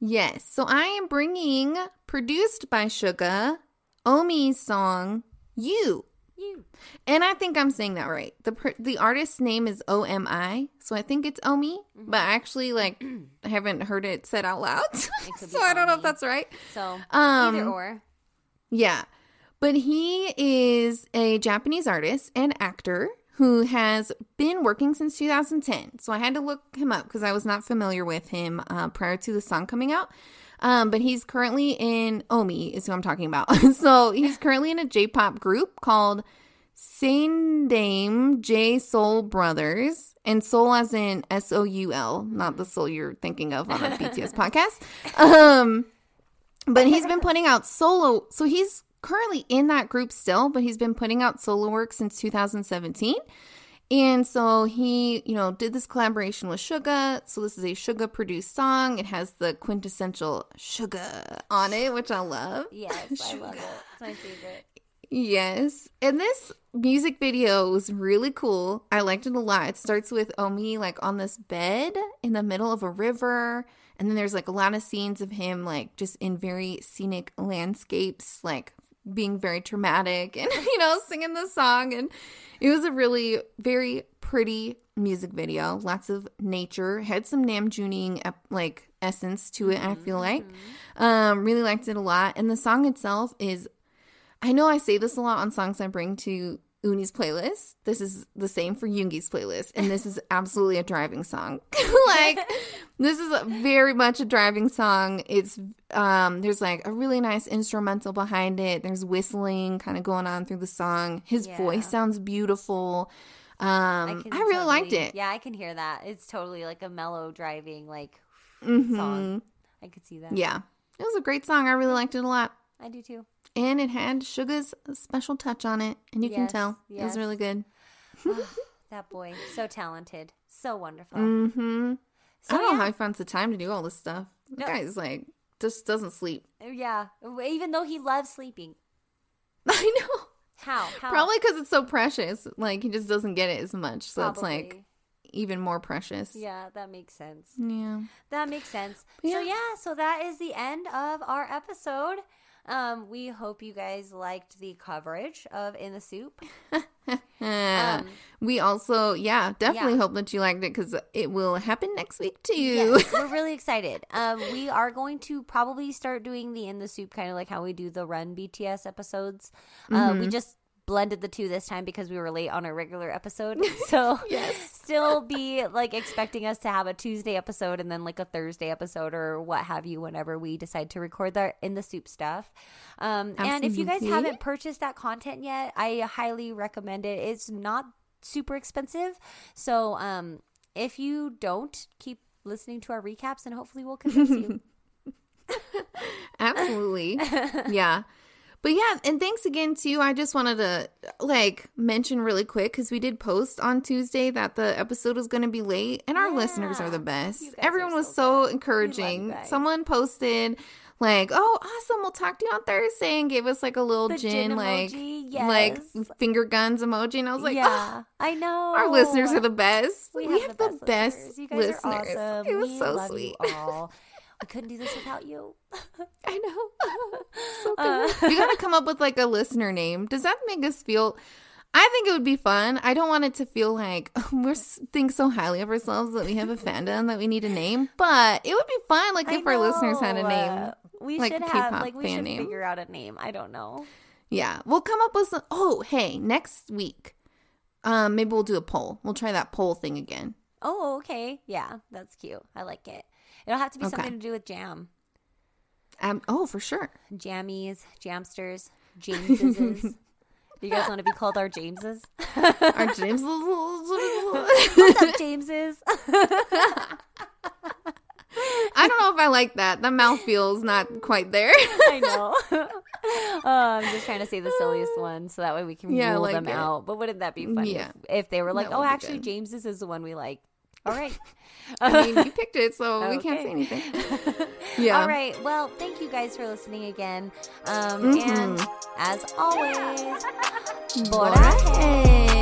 Yes. So I am bringing, produced by Suga, Omi's song, You. You. And I think I'm saying that right. The pr- the artist's name is O M I, so I think it's Omi, Mm-hmm. but I actually, like, I <clears throat> haven't heard it said out loud, <laughs> so I don't know if that's right. So Um, either or. Yeah. But he is a Japanese artist and actor who has been working since 2010. So I had to look him up because I was not familiar with him uh, prior to the song coming out. Um, but he's currently in Omi, is who I'm talking about. <laughs> so he's currently in a J pop group called Dame J Soul Brothers. And soul as in S O U L, not the soul you're thinking of on a BTS <laughs> podcast. Um, but he's been putting out solo so he's currently in that group still but he's been putting out solo work since 2017 and so he you know did this collaboration with suga so this is a suga produced song it has the quintessential suga on it which i love Yes, I love it. It's my favorite. Yes. And this music video was really cool. I liked it a lot. It starts with Omi like on this bed in the middle of a river. And then there's like a lot of scenes of him like just in very scenic landscapes, like being very dramatic and, <laughs> you know, singing the song. And it was a really very pretty music video. Lots of nature. Had some Namjooning ep- like essence to it, I feel like. Um, really liked it a lot. And the song itself is I know I say this a lot on songs I bring to Uni's playlist. This is the same for Yoongi's playlist, and this is <laughs> absolutely a driving song. <laughs> like this is a very much a driving song. It's um there's like a really nice instrumental behind it. There's whistling kind of going on through the song. His Yeah. voice sounds beautiful. Um I, really liked it. Yeah, I can hear that. It's totally like a mellow driving like Mhm. song. I could see that. Yeah. It was a great song. I really liked it a lot. I do too. And it had Suga's special touch on it, and you can Yes, tell. It was really good. That boy, so talented, so wonderful. Mm-hmm. So I don't know how he finds the time to do all this stuff. The No. guy's like just doesn't sleep. Yeah, even though he loves sleeping. <laughs> I know. How? How? Probably because it's so precious. Like he just doesn't get it as much, so it's like even more precious. Yeah, that makes sense. Yeah. That makes sense. But So yeah. yeah, so that is the end of our episode. Um, we hope you guys liked the coverage of In the Soup. <laughs> Um, we also, yeah, definitely yeah. hope that you liked it because it will happen next week too. Yes, we're <laughs> really excited. Um, we are going to probably start doing the in the soup, kind of like how we do the Run BTS episodes. Uh, Mm-hmm. we just blended the two this time because we were late on our regular episode. <laughs> So Yes. Still be like expecting us to have a Tuesday episode and then like a Thursday episode or what have you whenever we decide to record the in the soup stuff. Um, and if you guys haven't purchased that content yet, I highly recommend it. It's not super expensive. So um, if you don't, keep listening to our recaps and hopefully we'll convince you. <laughs> Absolutely. yeah. But yeah, and thanks again too. I just wanted to like mention really quick because we did post on Tuesday that the episode was going to be late, and our listeners are the best. Everyone are was so so good. You encouraging. Someone posted like, "Oh, awesome! We'll talk to you on Thursday," and gave us like a little The gin, gin like emoji, like finger guns emoji, and I was like, yeah, "Oh, I know. our listeners are the best. We, We, have, the best, listeners. You guys listeners. are awesome. It was we so love sweet. You all. we couldn't do this <laughs> without you. <laughs> I know. <laughs> so Uh. we gotta come up with like a listener name. Does that make us feel? I think it would be fun. I don't want it to feel like <laughs> we're s- think so highly of ourselves that we have a fandom that we need a name. But it would be fun, like I if our listeners had a name. Uh, we like should a have K-pop like we should name. figure out a name. I don't know. Yeah, we'll come up with some. Oh, hey, next week, um, maybe we'll do a poll. We'll try that poll thing again. Oh, okay. Yeah, that's cute. I like it. It'll have to be Okay. something to do with jam. Um, oh, for sure. Jammies, Jamsters, <laughs> Jameses. do you guys want to be called our Jameses? <laughs> Our Jameses. What's up, Jameses? <laughs> I don't know if I like that. The mouth feels not quite there. I know. uh, I'm just trying to say the silliest one so that way we can Yeah, rule like them it. out. But wouldn't that be funny Yeah. if, if they were like, That oh, actually. James's is the one we like? All right. <laughs> I mean, you <laughs> picked it, so we can't say anything. <laughs> Yeah. All right. Well, thank you guys for listening again. Um, Mhm. And as always, Borahae.